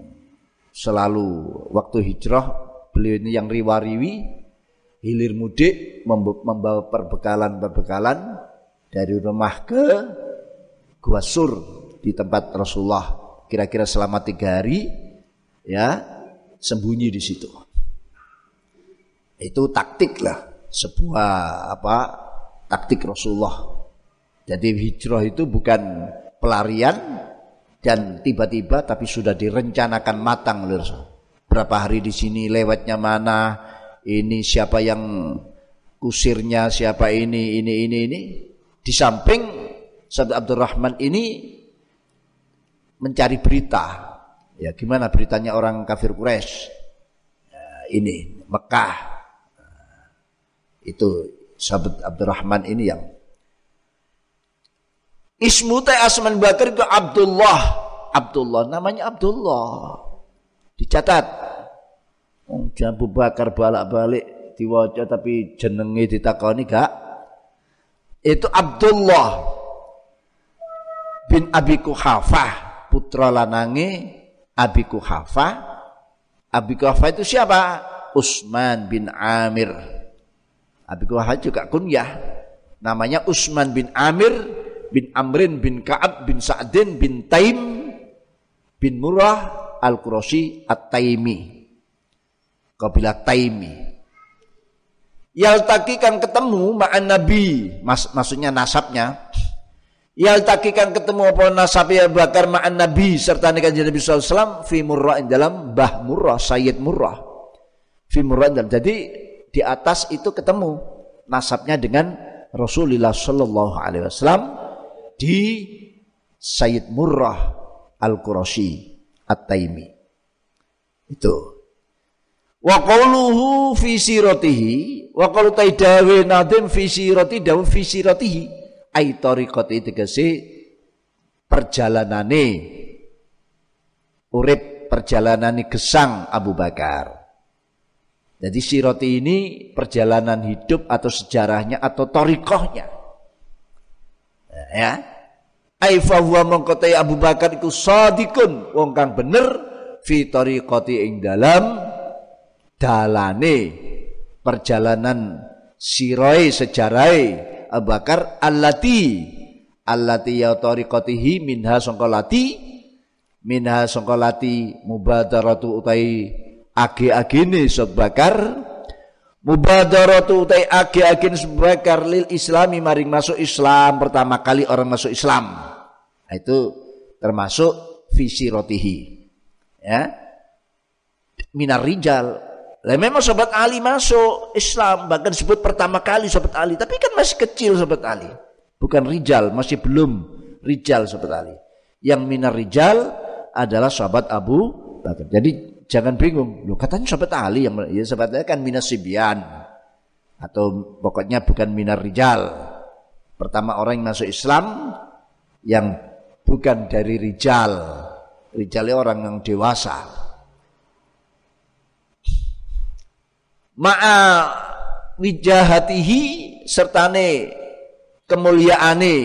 selalu waktu hijrah beliau ini yang riwariwi hilir mudik membawa perbekalan-perbekalan dari rumah ke Gua Sur di tempat Rasulullah kira-kira selama tiga hari ya sembunyi di situ itu taktik lah sebuah apa taktik Rasulullah. Jadi hijrah itu bukan pelarian dan tiba-tiba tapi sudah direncanakan matang oleh Rasul. Berapa hari di sini lewatnya mana, ini siapa yang kusirnya, siapa ini, ini, ini, ini. Di samping Sahabat Abdurrahman ini mencari berita. Ya gimana beritanya orang kafir Quraisy? Ya, ini Mekah itu sahabat Abdurrahman ini yang Ismu teh Asman Bakar itu Abdullah. Abdullah namanya Abdullah. Dicatat. Oh, Abu Bakar balak-balik diwaca tapi jenenge ditakoni gak? Itu Abdullah bin Abi Kuhafah, putra lanange Abi Kuhafah. Abi Kuhafah itu siapa? Usman bin Amir Abi Kuhafah juga kunyah. Namanya Usman bin Amir bin Amrin bin Ka'ab bin Sa'din bin Taim bin Murrah Al-Qurashi At-Taimi. Kabilah Taimi. Yaltaki kan ketemu ma'an Nabi, Mas, maksudnya nasabnya. Yaltaki kan ketemu apa nasab ya bakar ma'an Nabi serta nikah Nabi SAW fi murrah dalam bah murrah, Sayyid murrah. Fi murrah jadi di atas itu ketemu nasabnya dengan Rasulullah Shallallahu Alaihi Wasallam di Sayyid Murrah Al Qurashi At Taimi itu. Wa qawluhu fi siratihi wa qalu taidawe nadim fi sirati dawu fi siratihi. Ai tariqati tegese perjalanane urip perjalanane gesang Abu Bakar jadi siroti ini perjalanan hidup atau sejarahnya atau torikohnya. Ya. Aifa huwa mengkotai Abu Bakar itu sadikun wong kang bener fi tariqati ing dalam dalane perjalanan siroi sejarai Abu Bakar allati allati ya tariqatihi minha sangkalati minha sangkalati mubadaratu utai age-agene sebakar mubadaratu utai age-agene sebakar lil islami maring masuk Islam pertama kali orang masuk Islam. Nah, itu termasuk visi rotihi ya. Minar rijal. Lah memang sobat Ali masuk Islam bahkan disebut pertama kali sobat Ali tapi kan masih kecil sobat Ali. Bukan rijal masih belum rijal sobat Ali. Yang minar rijal adalah sahabat Abu Bakar. Jadi jangan bingung. Loh katanya sahabat Ali yang ya sahabat Ali kan minas sibyan atau pokoknya bukan minar rijal. Pertama orang yang masuk Islam yang bukan dari rijal. Rijalnya orang yang dewasa. Ma'a wijahatihi sertane kemuliaane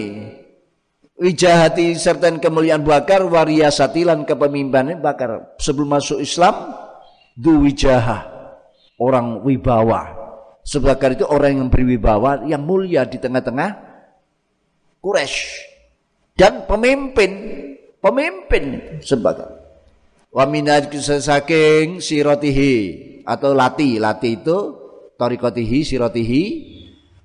wijahati serta kemuliaan bakar wariyasatilan kepemimpinan bakar sebelum masuk Islam du wijahah orang wibawa. Sebakar itu orang yang berwibawa yang mulia di tengah-tengah Quraisy. Dan pemimpin pemimpin sebakar wa minad saking sirotihi atau lati. Lati itu tarikotihi sirotihi.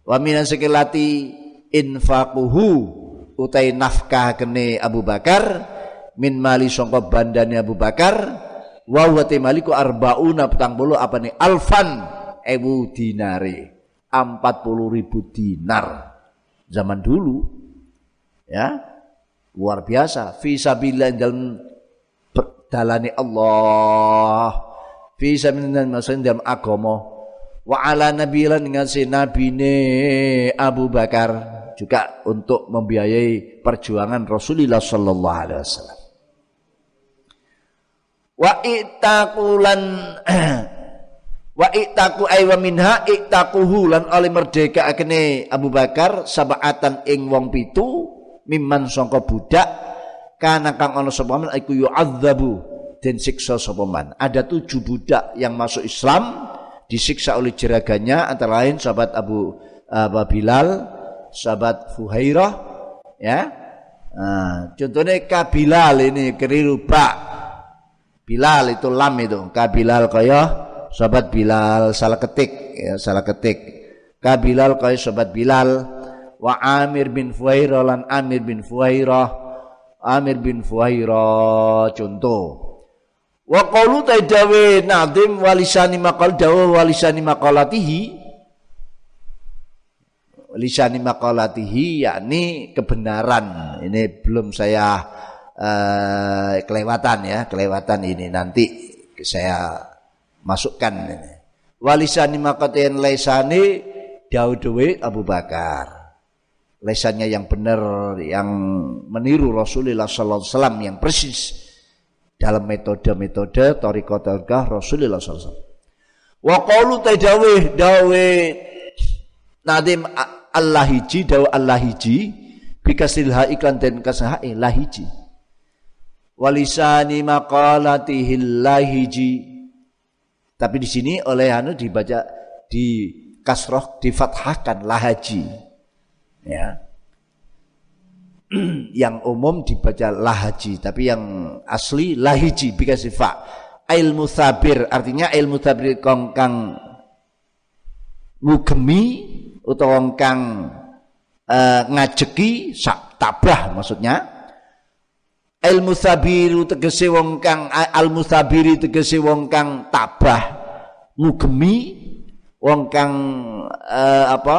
Wa minan lati infaquhu utai nafkah kene Abu Bakar min mali sangka bandane Abu Bakar wa wa maliku arbauna petang bulu apa nih alfan ewu dinare empat puluh ribu dinar. Zaman dulu ya luar biasa. Fi sabilillah dalam dalane Allah. Fi sabilillah maksudnya dalam agama. Wa ala nabilan dengan si nabine Abu Bakar juga untuk membiayai perjuangan Rasulullah sallallahu alaihi wasallam. Wa itaqulan wa itaku ay wa minha itaquhu lan oleh merdeka akene Abu Bakar sab'atan ing wong pitu mimman sangka budak kana kang ana sapa men iku yu'adzabu den siksa sapa. Ada tujuh budak yang masuk Islam disiksa oleh jeraganya antara lain sahabat Abu Abu Bilal, sahabat Fuhairah, ya. Nah, contohnya Kabilal ini keliru Pak. Bilal itu lam itu. Kabilal kaya sahabat Bilal salah ketik ya, salah ketik. Kabilal kaya sahabat Bilal wa Amir bin Fuhairah lan Amir bin Fuhairah. Amir bin Fuhairah contoh. Wa qalu taidawe nadim walisani maqal dawa walisani maqalatihi walisani maqalatihi yakni kebenaran. Ini belum saya uh, kelewatan ya, kelewatan ini nanti saya masukkan ini. Walisani maqatin laisani Daud Abu Bakar. Lesannya yang benar yang meniru Rasulullah sallallahu alaihi wasallam yang persis dalam metode-metode toriko-torikah Rasulullah SAW. Wa qalu dawe nadim Allah hiji dawe Allah hiji ha iklan dan kasahae lahiji. Walisani maqalatihi lahiji. Tapi di sini oleh anu dibaca di kasroh difathahkan lahaji. Ya. yang umum dibaca lahaji tapi yang asli lahiji bikasi fa ilmu sabir artinya ilmu sabir kong kang mugemi utawa kang uh, ngajeki sak tabah maksudnya ilmu sabiru tegese wong kang al musabiri tegese wong kang tabah ngugemi wong kang uh, apa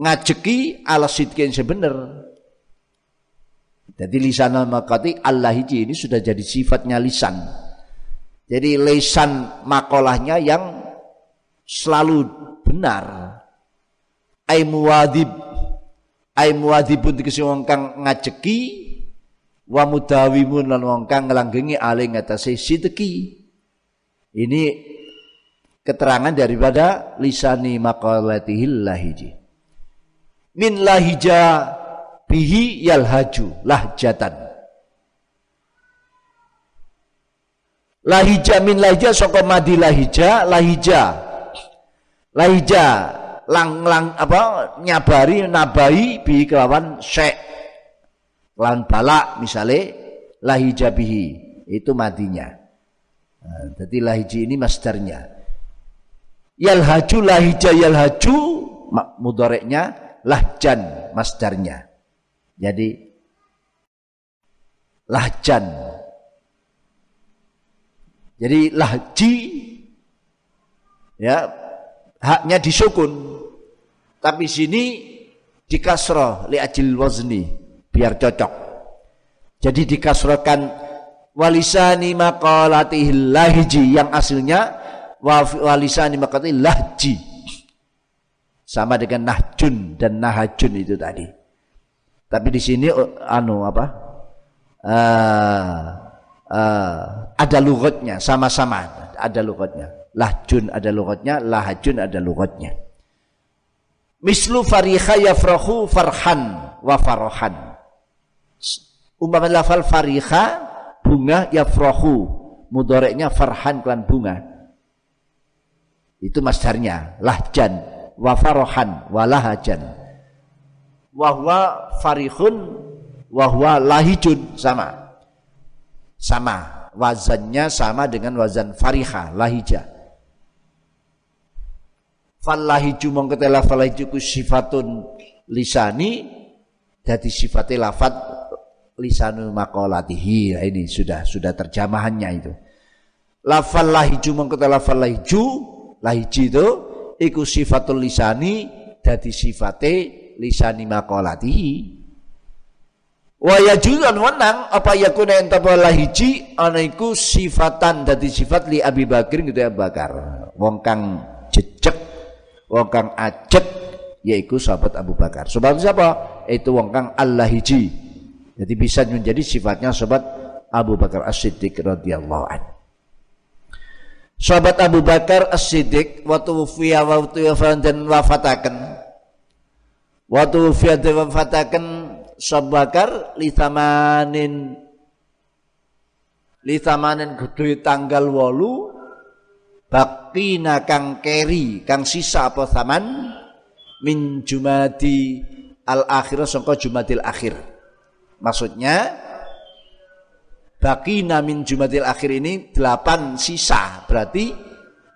ngajeki ala sidkin sebener jadi lisan al-makati Allah hiji ini sudah jadi sifatnya lisan. Jadi lisan makolahnya yang selalu benar. Ai muwadib ai muwadibun dikesi wong kang ngajeki wa mudawimun lan wong kang nglanggengi ale ngatasé sideki. Ini keterangan daripada lisani maqalatihil lahiji. Min lahija bihi yalhaju lahjatan lahija min lahija saka madi lahija lahija lahija lang lang apa nyabari nabai bi kelawan syek. Lan balak misale lahija bihi itu madinya nah, jadi lahiji ini masdarnya yalhaju lahija yalhaju mudareknya lahjan masdarnya jadi lahjan. Jadi lahji ya haknya disukun. Tapi sini di kasroh li ajil wazni biar cocok. Jadi dikasrohkan walisani maqalatihil lahji yang aslinya walisani maqalatihil lahji. sama dengan nahjun dan nahajun itu tadi. Tapi di sini oh, anu apa? Uh, uh, ada lugotnya sama-sama ada lugotnya. Lahjun ada lugotnya, lahajun ada lugotnya. Mislu fariha yafrahu farhan wa farohan. Umpama lafal fariha bunga yafrahu mudoreknya farhan klan bunga. Itu masdarnya lahjan wa farohan wa lahajan wahwa farihun wahwa lahijun sama sama wazannya sama dengan wazan fariha lahija falahiju mongketela falahiju ku sifatun lisani jadi sifatnya lafat lisanu makolatihi. Nah, ini sudah sudah terjemahannya itu. Lafal lahiju mongketela falahiju lahiji itu iku sifatul lisani dadi sifate lisani maqalatihi wa yajulan wenang apa yakuna entabala hiji ana iku sifatan dadi sifat li Abi Bakar gitu ya Bakar. Wong kang jejeg wong kang ajek yaiku sahabat Abu Bakar. Sebab siapa? Itu wong kang Allah hiji jadi bisa menjadi sifatnya sahabat Abu Bakar As-Siddiq radhiyallahu anhu. Sahabat Abu Bakar As-Siddiq waktu wafiyah waktu dan wafataken. Waktu wafiyah dan wafataken Sahabat Bakar litamanin litamanin gede tanggal walu bakina kang keri kang sisa apa taman min jumadi al akhir sangka jumadil akhir maksudnya Baki namin Jumatil akhir ini 8 sisa. Berarti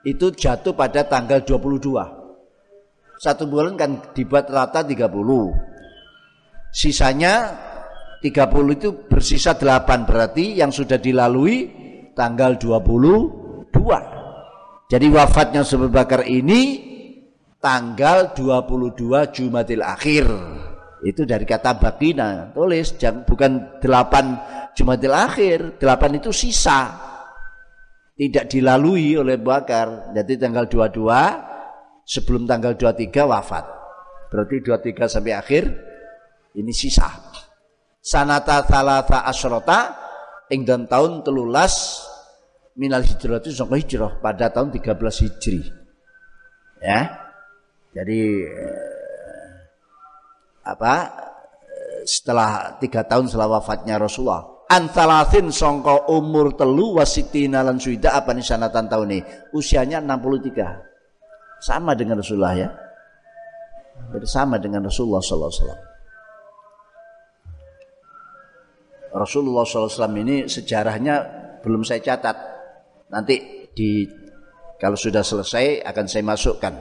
itu jatuh pada tanggal 22. Satu bulan kan dibuat rata 30. Sisanya 30 itu bersisa 8 berarti yang sudah dilalui tanggal 22. Jadi wafatnya Abu Bakar ini tanggal 22 Jumatil akhir. Itu dari kata bakina. Tulis bukan 8 Jumatil akhir, delapan itu sisa. Tidak dilalui oleh Bakar. Jadi tanggal 22 sebelum tanggal 23 wafat. Berarti 23 sampai akhir ini sisa. Sanata thalatha asrota ing dalam tahun telulas minal hijrah itu sampai hijrah pada tahun 13 Hijri. Ya. Jadi eh, apa setelah tiga tahun setelah wafatnya Rasulullah. Antalasin songko umur telu wasitina lan suida apa nih sanatan tahun ini? Usianya 63 sama dengan Rasulullah ya. Bersama dengan Rasulullah sallallahu alaihi wasallam. Rasulullah SAW ini sejarahnya belum saya catat nanti di kalau sudah selesai akan saya masukkan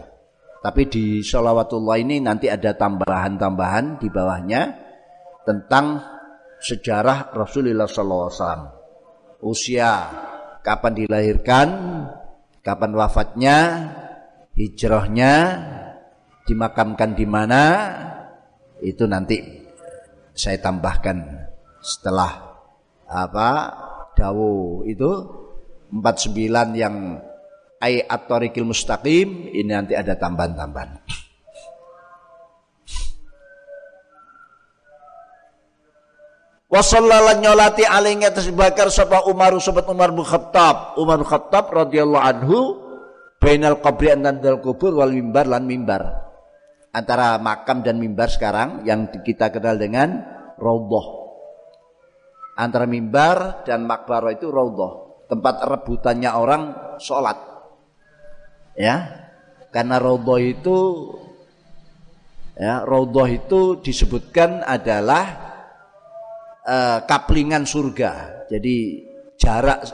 tapi di sholawatullah ini nanti ada tambahan-tambahan di bawahnya tentang sejarah Rasulullah SAW. Usia, kapan dilahirkan, kapan wafatnya, hijrahnya, dimakamkan di mana, itu nanti saya tambahkan setelah apa dawu itu 49 yang ay at-tariqil mustaqim ini nanti ada tambahan-tambahan. Wasallalan nyolati alaihi atas bakar sapa Umar sobat Umar bin Khattab. Umar bin Khattab radhiyallahu anhu bainal qabri dal kubur wal mimbar lan mimbar. Antara makam dan mimbar sekarang yang kita kenal dengan raudhah. Antara mimbar dan makbar itu raudhah, tempat rebutannya orang sholat. Ya. Karena raudhah itu ya, raudhah itu disebutkan adalah uh, kaplingan surga. Jadi jarak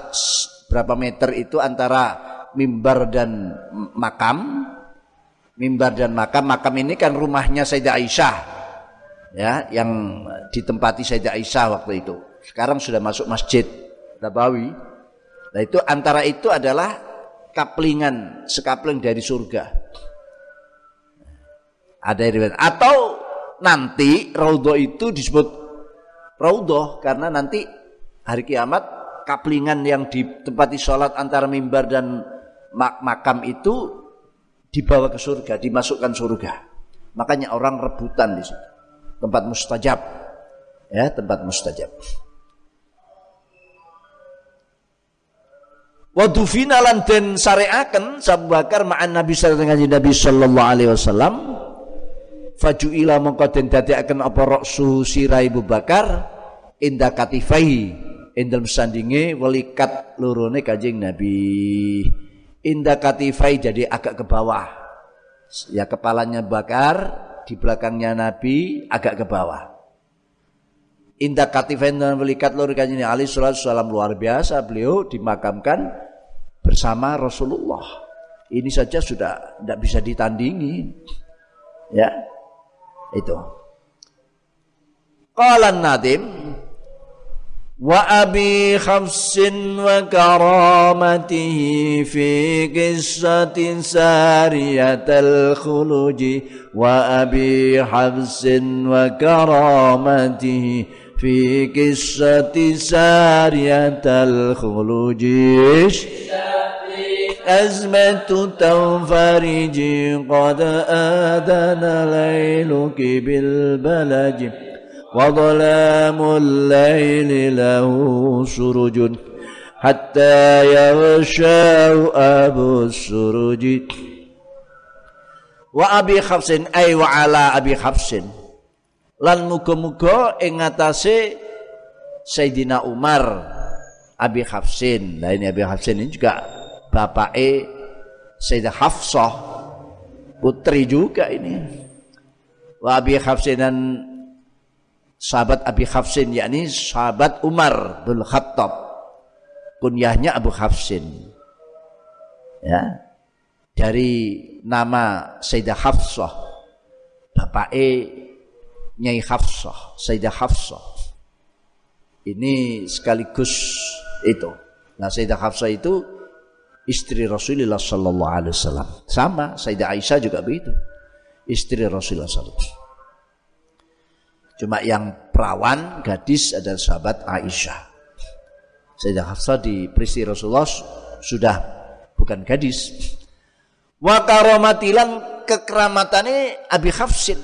berapa meter itu antara mimbar dan makam. Mimbar dan makam, makam ini kan rumahnya Sayyidah Aisyah. Ya, yang ditempati Sayyidah Aisyah waktu itu. Sekarang sudah masuk Masjid Nabawi. Nah, itu antara itu adalah kaplingan, sekapling dari surga. Ada riwayat atau nanti raudhah itu disebut raudhah karena nanti hari kiamat kaplingan yang ditempati sholat antara mimbar dan mak makam itu dibawa ke surga, dimasukkan surga. Makanya orang rebutan di situ. Tempat mustajab. Ya, tempat mustajab. Wadufina lan den syariaken Abu Bakar ma'an Nabi alaihi Nabi sallallahu alaihi wasallam. Fajuila mongko den dadekaken apa roksu sirai Abu Bakar inda katifai indal sandinge welikat lurune Kanjeng Nabi. Inda katifai jadi agak ke bawah. Ya kepalanya bakar di belakangnya Nabi agak ke bawah. Inda katifai dan welikat lurune Kanjeng Ali sallallahu alaihi wasallam luar biasa beliau dimakamkan bersama Rasulullah. Ini saja sudah tidak bisa ditandingi. Ya. Itu. Qala Nadim wa abi khafsin wa karamatihi fi qissatin sariyatal khuluji wa abi hafsin wa karamatihi fi qissati sariyatal khuluji أزمة تنفرج قد آذن ليلك بالبلج وظلام الليل له سرج حتى يغشى أبو السرج. وأبي حفص أي وعلى أبي حفص. Lan muga-muga ing ngatasé Sayyidina Umar Abi Hafsin. Nah ini Abi Hafsin ini juga bapake Sayyidah Hafsah putri juga ini. Wa Abi Hafsin dan sahabat Abi Hafsin yakni sahabat Umar bin Khattab kunyahnya Abu Hafsin. Ya. Dari nama Sayyidah Hafsah bapake Nyai Hafsah Sayyidah Hafsah ini sekaligus itu nah Sayyidah Hafsah itu istri Rasulullah Sallallahu Alaihi Wasallam. Sama Sayyidah Aisyah juga begitu, istri Rasulullah Sallallahu Cuma yang perawan gadis adalah sahabat Aisyah. Sayyidah Hafsah di peristi Rasulullah sudah bukan gadis. Wa karomatilan kekeramatannya Abi Hafsin.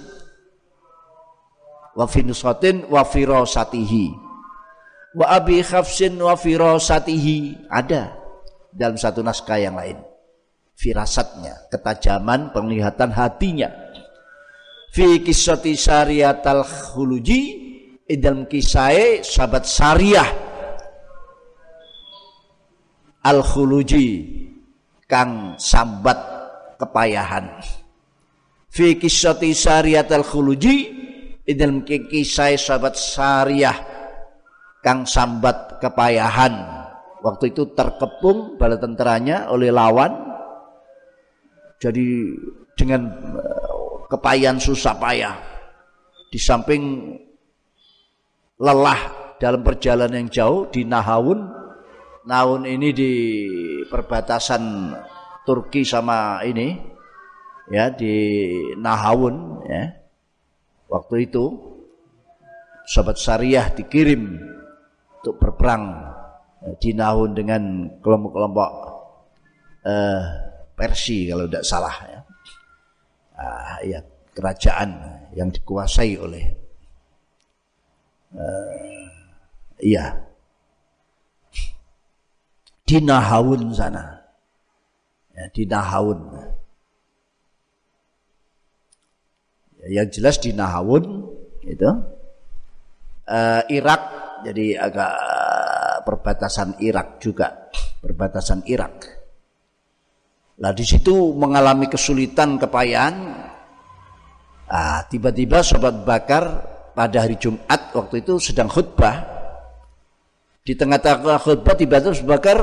Wa finusatin wa firasatihi. Wa Abi Hafsin wa firasatihi. Ada dalam satu naskah yang lain. Firasatnya, ketajaman penglihatan hatinya. Fi kisati syariatal khuluji dalam kisah sahabat syariah al khuluji kang sambat kepayahan. Fi kisati syariatal khuluji dalam kisah sahabat syariah kang sambat kepayahan Waktu itu terkepung bala tenteranya oleh lawan. Jadi dengan eh, kepayan susah payah. Di samping lelah dalam perjalanan yang jauh di Nahawun. Nahawun ini di perbatasan Turki sama ini ya di Nahawun ya. Waktu itu sahabat Syariah dikirim untuk berperang dinahun dengan kelompok-kelompok uh, Persi kalau tidak salah ya. Uh, ya kerajaan yang dikuasai oleh uh, iya. Di sana. Ya, di ya, yang jelas di Nahawun itu uh, Irak jadi agak perbatasan Irak juga, perbatasan Irak. Nah di situ mengalami kesulitan kepayahan. Ah, tiba-tiba Sobat Bakar pada hari Jumat waktu itu sedang khutbah. Di tengah-tengah khutbah tiba-tiba Sobat Bakar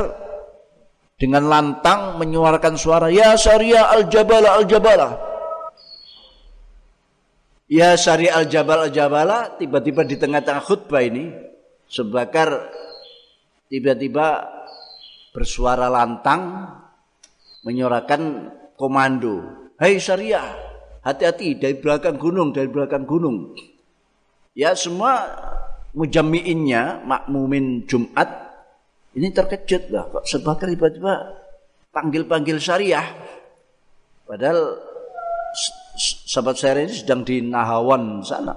dengan lantang menyuarakan suara ya Syariah al-Jabala al-Jabala. Ya Syariah al-Jabal al-Jabala tiba-tiba di tengah-tengah khutbah ini Sebakar tiba-tiba bersuara lantang menyuarakan komando. Hei syariah, hati-hati dari belakang gunung, dari belakang gunung. Ya semua mujamiinnya, makmumin Jumat, ini terkejut lah. Kok sebakar tiba-tiba panggil-panggil syariah. Padahal sahabat saya ini sedang di Nahawan sana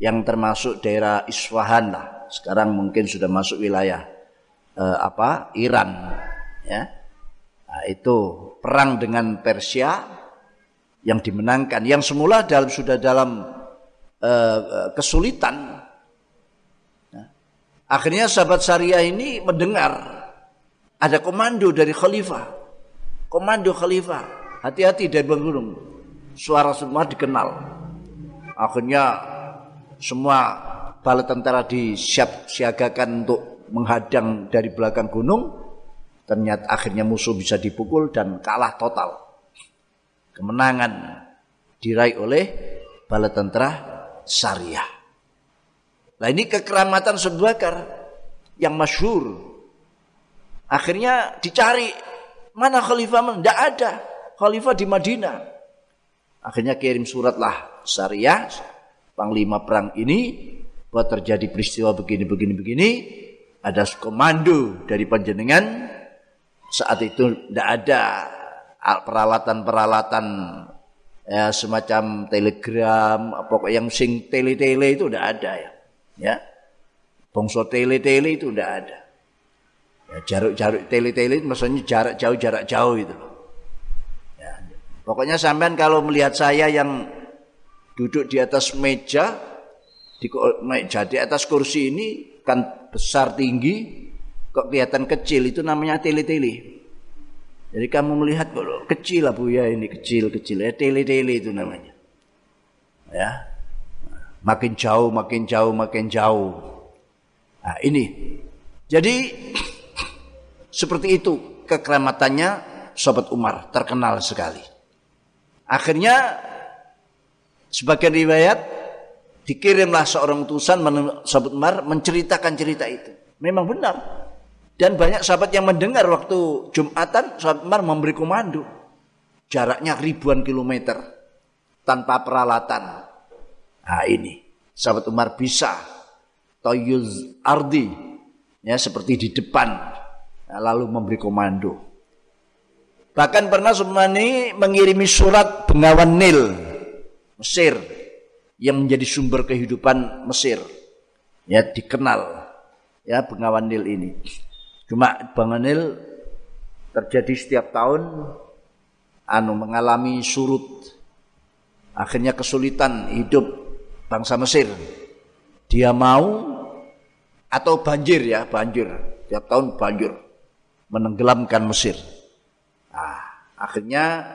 yang termasuk daerah Isfahan lah. Sekarang mungkin sudah masuk wilayah eh, apa Iran ya. Nah, itu perang dengan Persia yang dimenangkan yang semula dalam sudah dalam uh, kesulitan nah, akhirnya sahabat syariah ini mendengar ada komando dari khalifah komando khalifah hati-hati dari gunung suara semua dikenal. Akhirnya semua bala tentara disiap siagakan untuk menghadang dari belakang gunung. Ternyata akhirnya musuh bisa dipukul dan kalah total. Kemenangan diraih oleh bala tentara syariah. Nah ini kekeramatan Subakar yang masyhur. Akhirnya dicari mana khalifah tidak ada khalifah di Madinah akhirnya kirim suratlah syariah panglima perang ini bahwa terjadi peristiwa begini begini begini ada komando dari panjenengan. Saat itu tidak ada peralatan-peralatan ya semacam telegram pokok yang sing tele-tele itu tidak ada ya. Ya. Bongso tele-tele itu tidak ada. Ya, jarak-jarak tele-tele maksudnya jarak jauh jarak jauh itu pokoknya sampean kalau melihat saya yang duduk di atas meja di meja di atas kursi ini kan besar tinggi kok kelihatan kecil itu namanya tele-tele. Jadi kamu melihat kok kecil lah bu ya ini kecil kecil ya tele-tele itu namanya. Ya, makin jauh makin jauh makin jauh. Nah ini, jadi seperti itu kekeramatannya Sobat Umar terkenal sekali. Akhirnya sebagian riwayat Dikirimlah seorang utusan sahabat Umar menceritakan cerita itu. Memang benar. Dan banyak sahabat yang mendengar waktu Jumatan sahabat Umar memberi komando. Jaraknya ribuan kilometer tanpa peralatan. Nah ini sahabat Umar bisa toyuz ardi ya seperti di depan lalu memberi komando. Bahkan pernah Sumani mengirimi surat Bengawan Nil Mesir yang menjadi sumber kehidupan Mesir. Ya dikenal ya Bengawan Nil ini. Cuma Bengawan Nil terjadi setiap tahun anu mengalami surut. Akhirnya kesulitan hidup bangsa Mesir. Dia mau atau banjir ya, banjir. Tiap tahun banjir menenggelamkan Mesir. Nah, akhirnya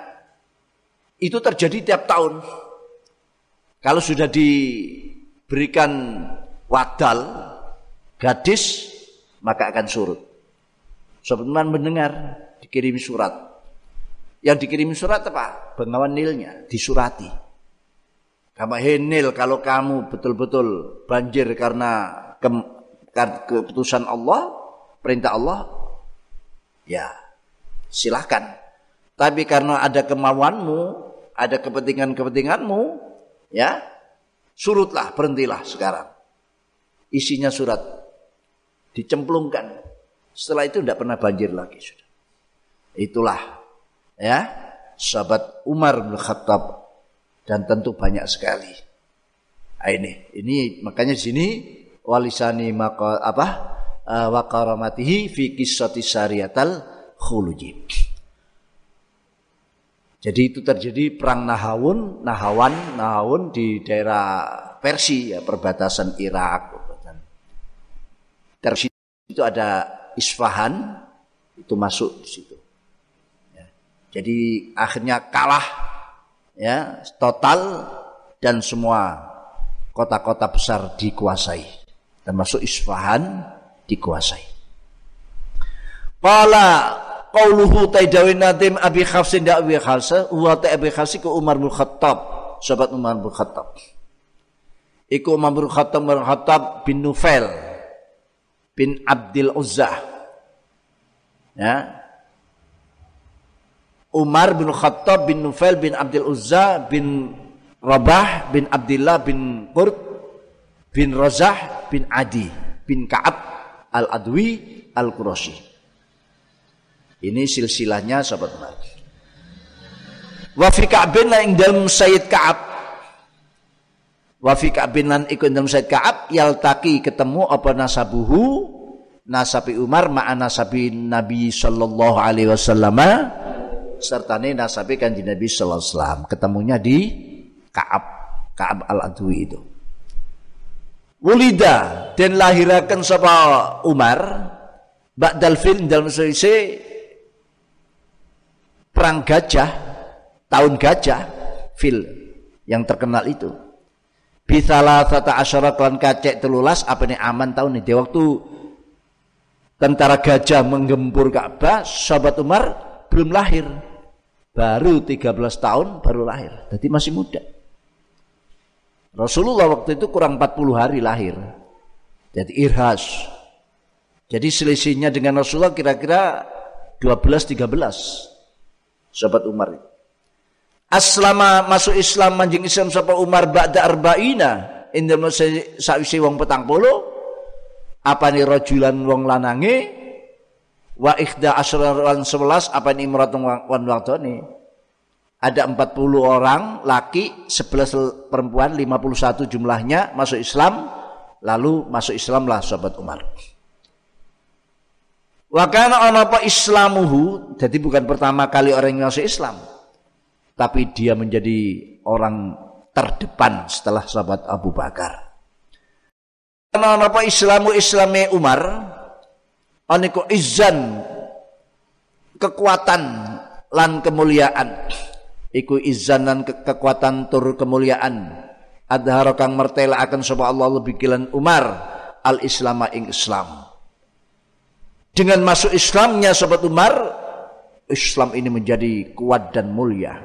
itu terjadi tiap tahun kalau sudah diberikan wadal gadis maka akan surut. Sobat mendengar dikirim surat. Yang dikirim surat apa? Bengawan nilnya disurati. Kamu henil kalau kamu betul-betul banjir karena ke, keputusan Allah, perintah Allah, ya silahkan. Tapi karena ada kemauanmu, ada kepentingan-kepentinganmu, ya surutlah berhentilah sekarang. Isinya surat. Dicemplungkan. Setelah itu tidak pernah banjir lagi sudah. Itulah ya sahabat Umar bin Khattab dan tentu banyak sekali. Nah, ini ini makanya di sini walisani maka apa uh, wa karamatihi fi qissati syariatal khuluji jadi itu terjadi perang Nahawun, Nahawan, Nahawun di daerah Persi ya perbatasan Irak. Persi itu ada Isfahan itu masuk di situ. Ya. Jadi akhirnya kalah ya total dan semua kota-kota besar dikuasai termasuk Isfahan dikuasai. Pala qauluhu taidawin nadim Abi Khafsin da Abi Khafsa wa ta Abi Khafsi ke Umar bin Khattab. Sahabat Umar bin Khattab. Iku Umar bin Khattab bin Khattab bin Nufail bin Abdul Uzza. Ya. Umar bin Khattab bin Nufail bin Abdul Uzza bin Rabah bin Abdullah bin Qurt bin Razah bin Adi bin Ka'ab al-Adwi al-Qurashi ini silsilahnya sahabat Umar. Wa fi Ka'bin ing dalem Sayyid Ka'ab. Wa fi Ka'bin lan iku dalem Sayyid Ka'ab yaltaki ketemu apa nasabuhu nasabi Umar ma'a nasabi Nabi sallallahu alaihi wasallam serta nasabi kanjeng Nabi sallallahu alaihi wasallam. Ketemunya di Ka'ab, Ka'ab al-Adwi itu. Wulida dan lahirakan sapa Umar ba'dal fil dalam sisi perang gajah tahun gajah fil yang terkenal itu. Bisalah tata asyara klan kacek telulas apa ini aman tahun ini. Waktu tentara gajah menggempur Ka'bah sahabat Umar belum lahir. Baru 13 tahun baru lahir. Jadi masih muda. Rasulullah waktu itu kurang 40 hari lahir. Jadi irhas. Jadi selisihnya dengan Rasulullah kira-kira 12-13 sahabat Umar aslama masuk Islam manjing Islam sapa Umar ba'da arba'ina indah sawise wong petang polo apa ni rajulan wong lanange wa ikhda asran sebelas apa ni imrat wan waktoni ada 40 orang laki 11 perempuan 51 jumlahnya masuk Islam lalu masuk Islam lah sahabat Umar Wakana ana apa islamuhu, jadi bukan pertama kali orang yang masuk Islam. Tapi dia menjadi orang terdepan setelah sahabat Abu Bakar. Karena apa Islamu Islami Umar, aniku izan kekuatan lan kemuliaan. Iku izan dan ke kekuatan tur kemuliaan. Adhara kang mertela akan sebab Allah lebih kilan Umar al Islama ing Islam dengan masuk Islamnya sahabat Umar, Islam ini menjadi kuat dan mulia.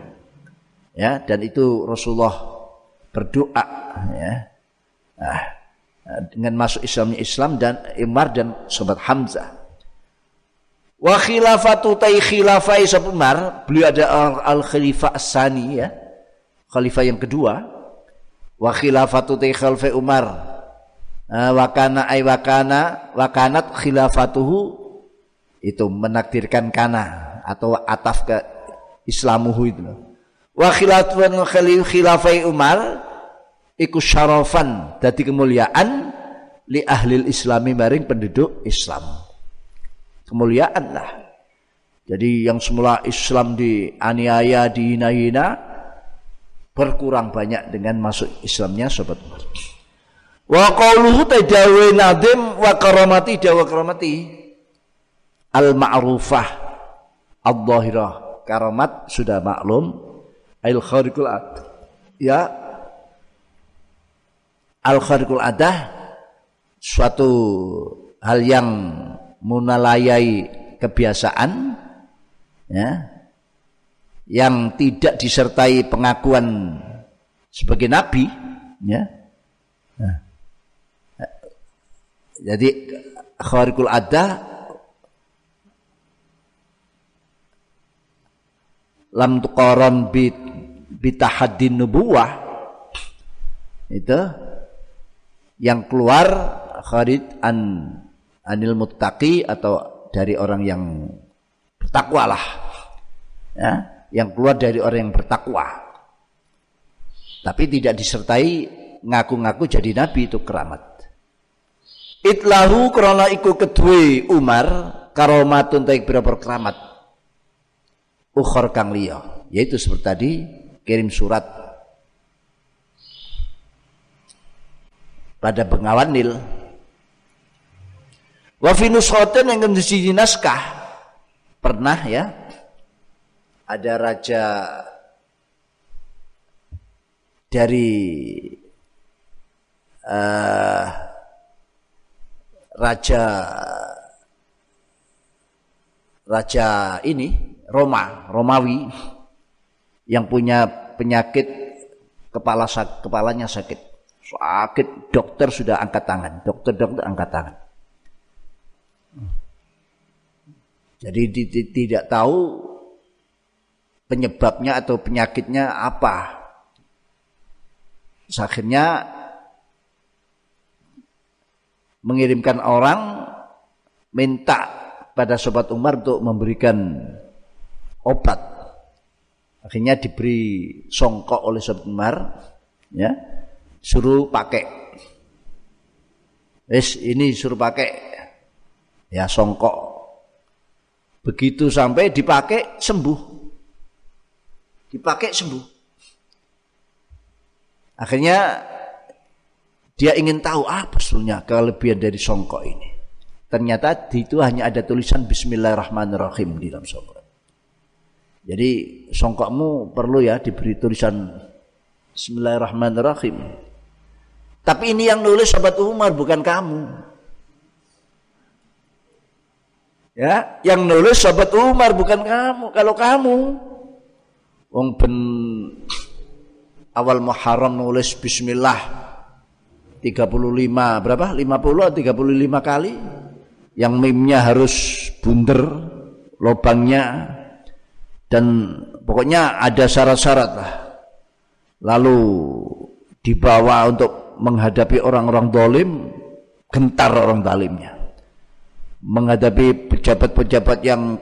Ya, dan itu Rasulullah berdoa ya. Nah, dengan masuk Islamnya Islam dan Umar dan sahabat Hamzah. Wa khilafatu tai khilafai sahabat Umar, beliau ada al khalifah asani ya. Khalifah yang kedua. Wa khilafatu khalifah Umar. Uh, wakana ay wakana wakanat khilafatuhu itu menakdirkan kana atau ataf ke islamuhu itu. Wa khilafan khilafai Umar iku syarafan dadi kemuliaan li ahli islami maring penduduk Islam. Kemuliaan lah. Jadi yang semula Islam dianiaya dihina-hina berkurang banyak dengan masuk Islamnya sobat wa qauluhu tadawi nadim wa karamati dawa karamati al-ma'rufah. Al-zahirah. Karamat sudah maklum. Al khariqul ya. Al khariqul adah. Suatu hal yang menalayai kebiasaan. Ya. Yang tidak disertai pengakuan sebagai nabi. Ya. Nah. jadi khariqul adah lam tuqaran bit bitahaddin nubuwah itu yang keluar kharid an anil muttaqi atau dari orang yang bertakwa lah ya. Yang keluar dari orang yang bertakwa. Tapi tidak disertai ngaku-ngaku jadi nabi itu keramat. Itlahu krana iku kedue Umar karomatun taik berapa keramat ukhor kang liya yaitu seperti tadi kirim surat pada Bengawan Nil. Wa fi nuskhatin yang kondisi naskah. Pernah ya ada raja dari uh, raja raja ini Roma, Romawi yang punya penyakit kepala kepalanya sakit. Sakit, dokter sudah angkat tangan, dokter-dokter angkat tangan. Jadi tidak tahu penyebabnya atau penyakitnya apa. Akhirnya mengirimkan orang minta pada sobat Umar untuk memberikan obat Akhirnya diberi songkok oleh Sobat Umar, ya, suruh pakai. Wes ini suruh pakai, ya songkok. Begitu sampai dipakai sembuh, dipakai sembuh. Akhirnya dia ingin tahu apa sebetulnya kelebihan dari songkok ini. Ternyata di itu hanya ada tulisan Bismillahirrahmanirrahim di dalam songkok. Jadi songkokmu perlu ya diberi tulisan Bismillahirrahmanirrahim. Tapi ini yang nulis sahabat Umar bukan kamu. Ya, yang nulis sahabat Umar bukan kamu. Kalau kamu wong ben awal Muharram nulis bismillah 35 berapa? 50 atau 35 kali. Yang mimnya harus bunder lubangnya dan pokoknya ada syarat-syarat lah. Lalu dibawa untuk menghadapi orang-orang dolim, gentar orang dolimnya. Menghadapi pejabat-pejabat yang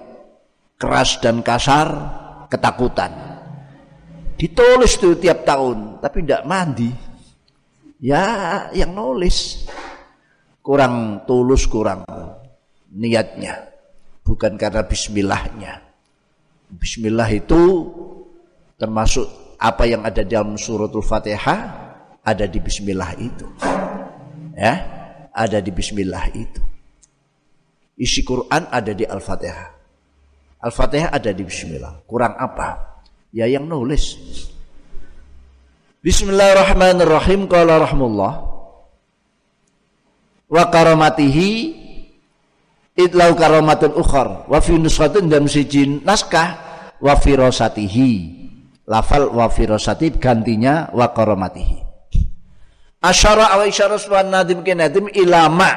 keras dan kasar, ketakutan. Ditulis tuh tiap tahun, tapi tidak mandi. Ya, yang nulis kurang tulus, kurang niatnya. Bukan karena bismillahnya. Bismillah itu termasuk apa yang ada dalam suratul Fatihah ada di bismillah itu. Ya, ada di bismillah itu. Isi Quran ada di Al-Fatihah. Al-Fatihah ada di bismillah. Kurang apa? Ya yang nulis. Bismillahirrahmanirrahim qala rahmullah wa karamatihi itlau karamatul ukhar wa fi nusratun dalam siji naskah. Wa firasatihi lafal wa firasati gantinya wa karamatihi asyara awa isyara subhan nadim nadim ilama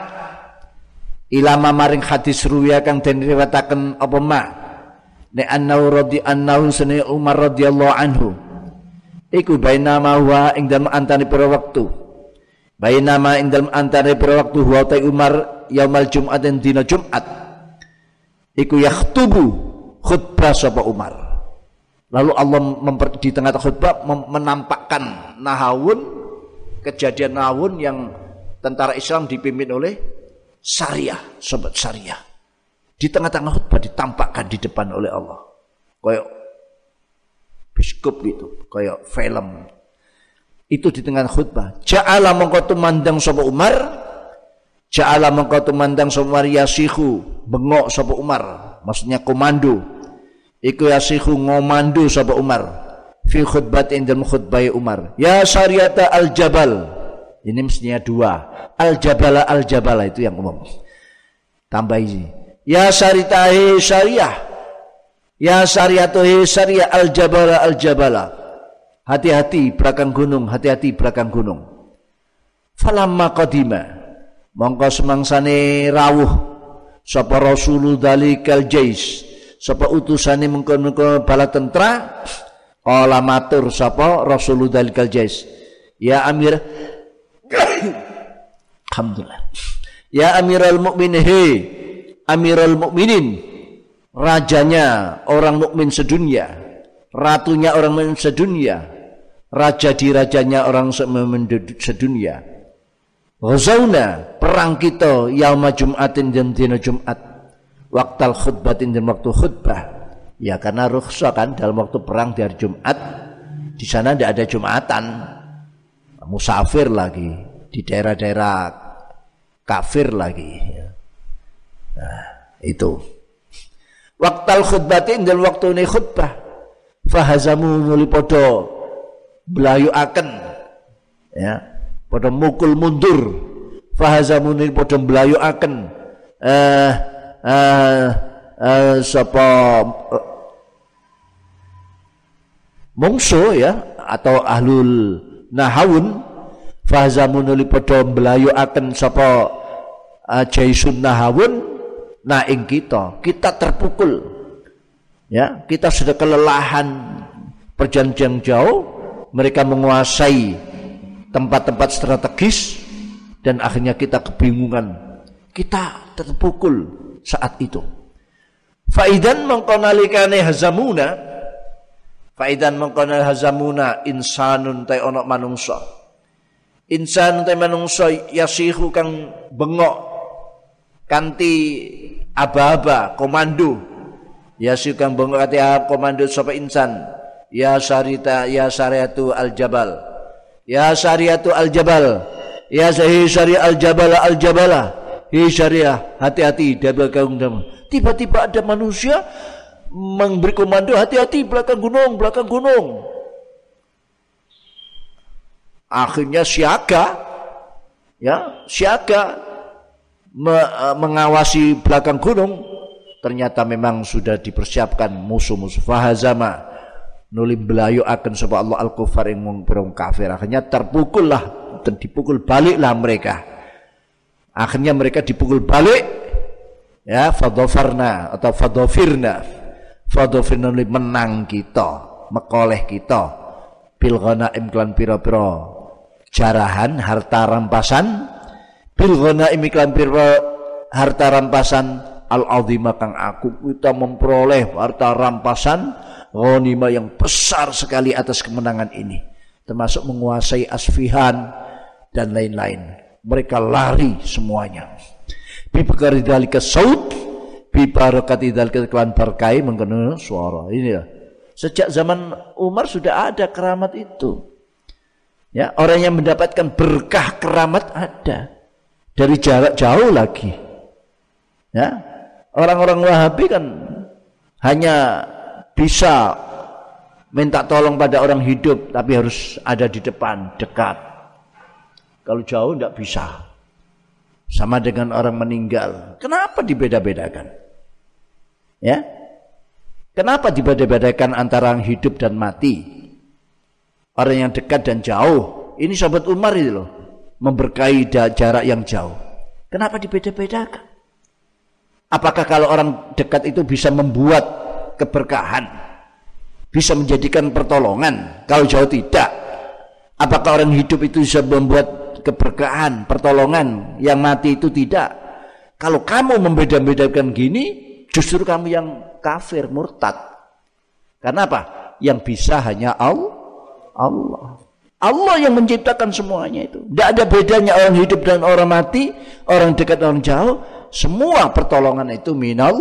ilama maring hadis ruya kang den riwayataken apa ma? Ne annau radhi annau sene Umar radhiyallahu anhu. Iku bainama wa ing dalem antane pira wektu Bainama ing dalem antare pira waktu huwa ta Umar yaumal Jumat dan dina Jumat. Iku yakhtubu khutbah sapa Umar. Lalu Allah memper, di tengah khutbah menampakkan nahawun kejadian nahawun yang tentara Islam dipimpin oleh Syariah, sobat Syariah. Di tengah-tengah khutbah ditampakkan di depan oleh Allah. Kayak biskup gitu, kayak film itu di tengah khutbah. Ja'ala mengko mandang sapa Umar. Ja'ala mengko mandang sapa Umar yasihu, bengok sapa Umar. Maksudnya komando. Iku yasihu ngomando sapa Umar. Fi khutbatin dalam khutbah Umar. Ya syariata al-jabal. Ini mestinya dua. Al-jabala al-jabala itu yang umum. Tambah ini. Ya syaritahi syariah. Ya syariatuhi syariah al-jabala al-jabala. Hati-hati belakang gunung, hati-hati belakang gunung. Falamma qadima. Mongko semangsane rawuh. Sapa rasulul dalikal jais. Sapa utusane mengkon-mengkon bala tentara kala matur sapa rasulul dalikal jais. Ya amir. Alhamdulillah. Ya amiral mukminin. He amiral mukminin. Rajanya orang mukmin sedunia. Ratunya orang mukmin sedunia raja di rajanya orang sedunia. Ghazauna perang kita yauma Jumatin dan dina Jumat. Waktal khutbatin dan waktu khutbah. Ya karena rukhsah kan dalam waktu perang di hari Jumat di sana tidak ada Jumatan. Musafir lagi di daerah-daerah kafir lagi. Nah, itu. Waktal khutbatin dan waktu ini khutbah. Fahazamu nuli podo akan ya pada mukul mundur. Fahazamun pada akan eh eh eh sapa eh, mungsu ya atau ahlul nahawun. Fahazamun pada akan sapa uh, jaisun nahawun. Nah ing kita kita terpukul. Ya kita sudah kelelahan perjanjian jauh mereka menguasai tempat-tempat strategis dan akhirnya kita kebingungan kita terpukul saat itu faidan mengkonalikane hazamuna Faidan mengkono hazamuna insanun tay onok manungsa. Insan tay manungsa yasihu kang bengok kanti aba-aba komando. Yasihu kang bengok kanti komando sapa insan. Ya sarita ya syariatu al jabal. Ya syariatu al jabal. Ya sahi syari al jabala al jabala. Hi syariah hati-hati dia belakang Tiba-tiba ada manusia memberi komando hati-hati belakang gunung, belakang gunung. Akhirnya siaga, ya siaga me, e, mengawasi belakang gunung. Ternyata memang sudah dipersiapkan musuh-musuh fahazama nulim belayu akan sebab Allah al-kufar yang mengperong kafir. Akhirnya terpukullah dan dipukul baliklah mereka. Akhirnya mereka dipukul balik ya fadofarna atau fadofirna Fadofrinuli menang kita, mekoleh kita. Bil ghanaim klan pira-pira jarahan harta rampasan bil ghanaim klan harta rampasan al azima kang aku kita memperoleh harta rampasan ghanima yang besar sekali atas kemenangan ini termasuk menguasai Asfihan dan lain-lain mereka lari semuanya bi dalika saud bi barakati dzalika kelan berkai mengkono suara. Ini ya. Sejak zaman Umar sudah ada keramat itu. Ya, orang yang mendapatkan berkah keramat ada dari jarak jauh lagi. Ya, orang-orang Wahabi kan hanya bisa minta tolong pada orang hidup tapi harus ada di depan, dekat. Kalau jauh tidak bisa. Sama dengan orang meninggal. Kenapa dibeda-bedakan? Ya. Kenapa dibeda-bedakan antara yang hidup dan mati? Orang yang dekat dan jauh. Ini sahabat Umar itu loh. Memberkahi jarak yang jauh. Kenapa dibeda-bedakan? Apakah kalau orang dekat itu bisa membuat keberkahan? Bisa menjadikan pertolongan? Kalau jauh tidak. Apakah orang hidup itu bisa membuat keberkahan, pertolongan? Yang mati itu tidak. Kalau kamu membeda-bedakan gini, Justru kamu yang kafir, murtad. Karena apa? Yang bisa hanya Allah. Allah yang menciptakan semuanya itu. Tidak ada bedanya orang hidup dan orang mati, orang dekat dan orang jauh. Semua pertolongan itu minal,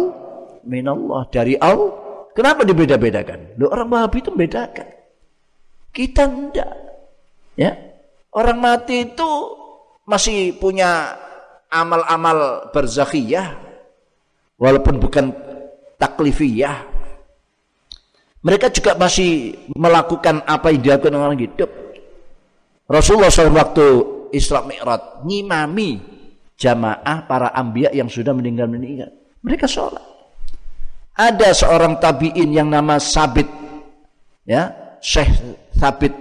minallah dari Allah. Kenapa dibeda-bedakan? Loh, orang Wahabi itu membedakan. Kita tidak. Ya. Orang mati itu masih punya amal-amal berzakhiyah, walaupun bukan taklifiyah mereka juga masih melakukan apa yang dilakukan orang hidup Rasulullah SAW waktu Isra Mi'raj ngimami jamaah para ambiya yang sudah meninggal meninggal mereka sholat ada seorang tabiin yang nama Sabit ya Syekh Sabit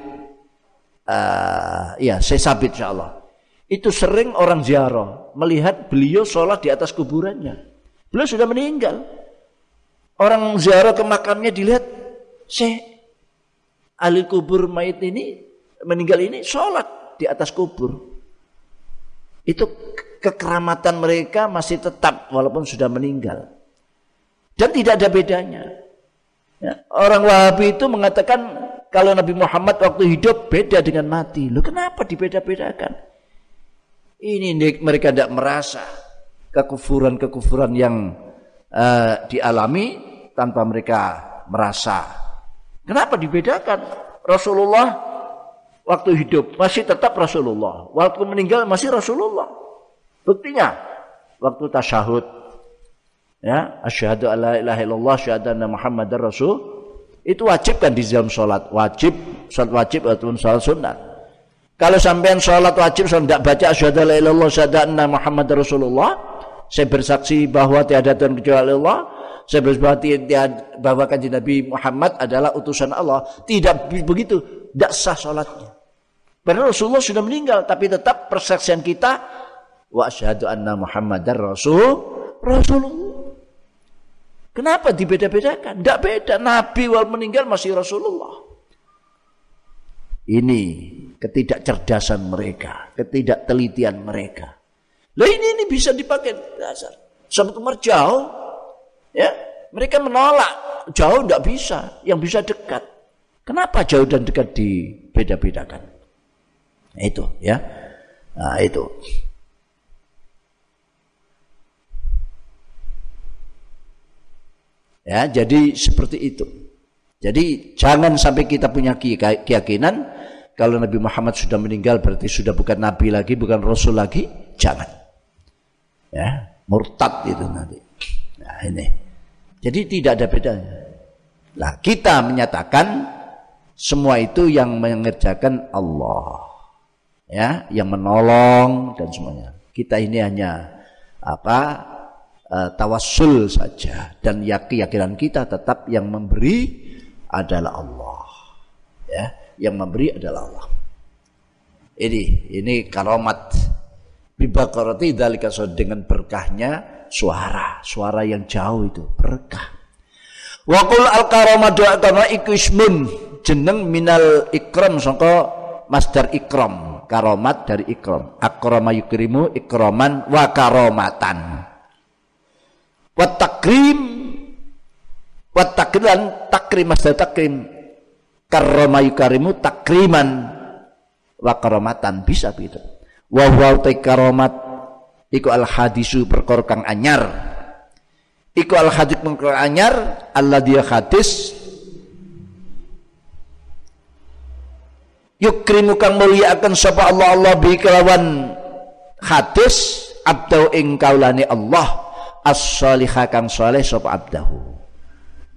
uh, ya Syekh Sabit insyaallah itu sering orang ziarah melihat beliau sholat di atas kuburannya Beliau sudah meninggal. Orang ziarah ke makamnya dilihat, Syekh ahli kubur mayit ini meninggal ini sholat di atas kubur. Itu kekeramatan mereka masih tetap walaupun sudah meninggal. Dan tidak ada bedanya. Ya, orang Wahabi itu mengatakan kalau Nabi Muhammad waktu hidup beda dengan mati. Loh kenapa dibeda-bedakan? Ini mereka tidak merasa kekufuran-kekufuran yang uh, dialami tanpa mereka merasa. Kenapa dibedakan? Rasulullah waktu hidup masih tetap Rasulullah, waktu meninggal masih Rasulullah. Buktinya waktu tasyahud ya asyhadu alla ilaha illallah asyhadu anna muhammadar rasul itu wajib kan di dalam salat wajib salat wajib ataupun salat sunat kalau sampean salat wajib tidak baca asyhadu alla ilaha illallah asyhadu anna muhammadar rasulullah saya bersaksi bahwa tiada Tuhan kecuali Allah. Saya bersaksi bahwa kanji Nabi Muhammad adalah utusan Allah. Tidak begitu. Tidak sah sholatnya. Padahal Rasulullah sudah meninggal. Tapi tetap persaksian kita. Wa asyhadu anna Muhammadar Rasul. Rasulullah. Kenapa dibeda-bedakan? Tidak beda. Nabi wal meninggal masih Rasulullah. Ini ketidakcerdasan mereka, ketidaktelitian mereka. Lah ini ini bisa dipakai dasar. Sama Umar jauh, ya mereka menolak jauh tidak bisa, yang bisa dekat. Kenapa jauh dan dekat dibeda-bedakan? Itu ya. Nah, itu. Ya, jadi seperti itu. Jadi jangan sampai kita punya keyakinan kalau Nabi Muhammad sudah meninggal berarti sudah bukan nabi lagi, bukan rasul lagi. Jangan. Ya, murtad itu nanti. Nah, ini. Jadi tidak ada bedanya. Nah, kita menyatakan semua itu yang mengerjakan Allah. Ya, yang menolong dan semuanya. Kita ini hanya apa? Uh, tawassul saja. Dan keyakinan kita tetap yang memberi adalah Allah. Ya, yang memberi adalah Allah. Ini ini karomat. Bibakarati dalika dengan berkahnya suara, suara yang jauh itu berkah. Wakul al karomat doa karena iku jeneng minal ikram sangka masdar ikram. Karomat dari ikram. Akrama yukrimu ikraman wa karomatan wa takrim wa takrim takrim masdar takrim. Karrama yukarimu takriman. Wa karomatan bisa begitu. Wa huwa karomat iku al hadisu perkara kang anyar. Iku al hadis perkara anyar Allah dia hadis. Yukrimu kang mulia akan sapa Allah Allah bi kelawan. Hadis abdau ing kaulane Allah as-salihah kang saleh sapa abdahu.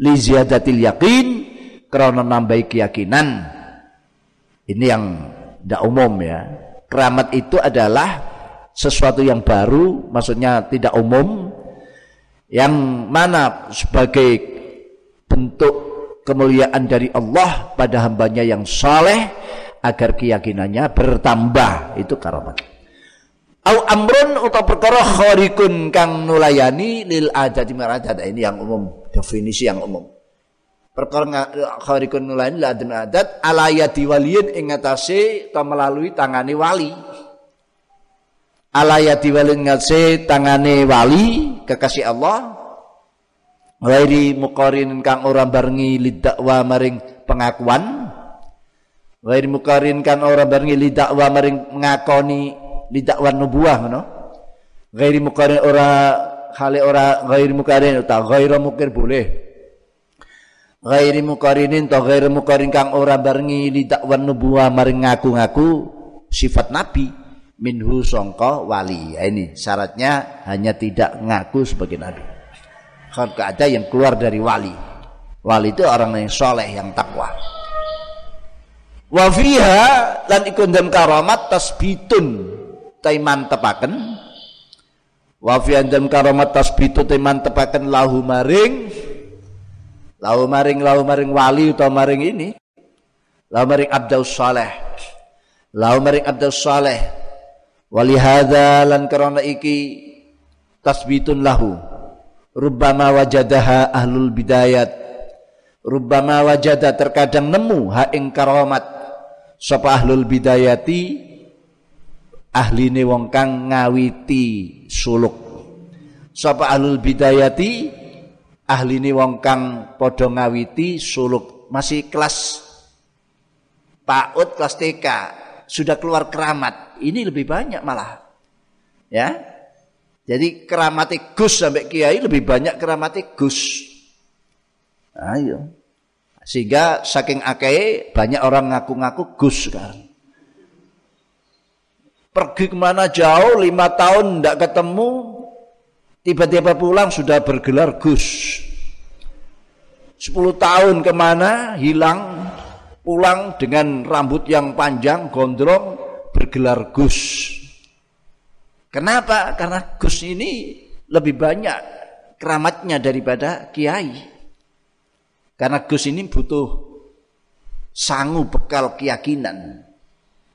Li ziyadatil yakin karena nambahi keyakinan. Ini yang tidak umum ya. Keramat itu adalah sesuatu yang baru maksudnya tidak umum yang mana sebagai bentuk kemuliaan dari Allah pada hambanya yang saleh agar keyakinannya bertambah. Itu karamat au amrun utawa perkara kharikun kang nulayani lil adat maradat ini yang umum definisi yang umum. Perkara kharikun nulayani lil adat adat alayati waliyin ing ngatasé melalui tangane wali. Alayati waliyin ngatasé tangane wali kekasih Allah. Wairi mukarin kang ora barengi lidakwa maring pengakuan. Wairi mukarin kang ora barengi lidakwa maring ngakoni lidakwan nubuah ngono ghairi mukarin ora hale ora ghairi mukarin ta ghairu mukir boleh. Ghairi mukarinin ta ghairu mukarin kang ora barengi lidakwan nubuah maring ngaku-ngaku sifat nabi. Minhu songko wali. Ya, ini syaratnya hanya tidak ngaku sebagai nabi. Kalau ada yang keluar dari wali. Wali itu orang yang soleh yang takwa. Wa fiha lan ikun karamat tasbitun tai mantepaken wa fi andam karamat tasbitu tai mantepaken lahu maring lahu maring lahu maring wali utawa maring ini lahu maring abdus saleh lahu maring abdus saleh. Wali hadza lan karana iki tasbitun lahu. Rubbama wajadaha ahlul bidayat. Rubbama wajada terkadang nemu ha ing karamat sapa ahlul bidayati ahline wong kang ngawiti suluk. Sapa ahlul bidayati? Ahline wong kang padha ngawiti suluk. Masih kelas PAUD kelas TK sudah keluar keramat. Ini lebih banyak malah. Ya. Jadi keramat Gus sampai kiai lebih banyak keramat Gus. Ayo. Sehingga saking akeh banyak orang ngaku-ngaku Gus sekarang pergi ke mana jauh lima tahun tidak ketemu tiba-tiba pulang sudah bergelar Gus. Sepuluh tahun ke mana hilang pulang dengan rambut yang panjang gondrong bergelar Gus. Kenapa? Karena Gus ini lebih banyak keramatnya daripada kiai. Karena Gus ini butuh sangu bekal keyakinan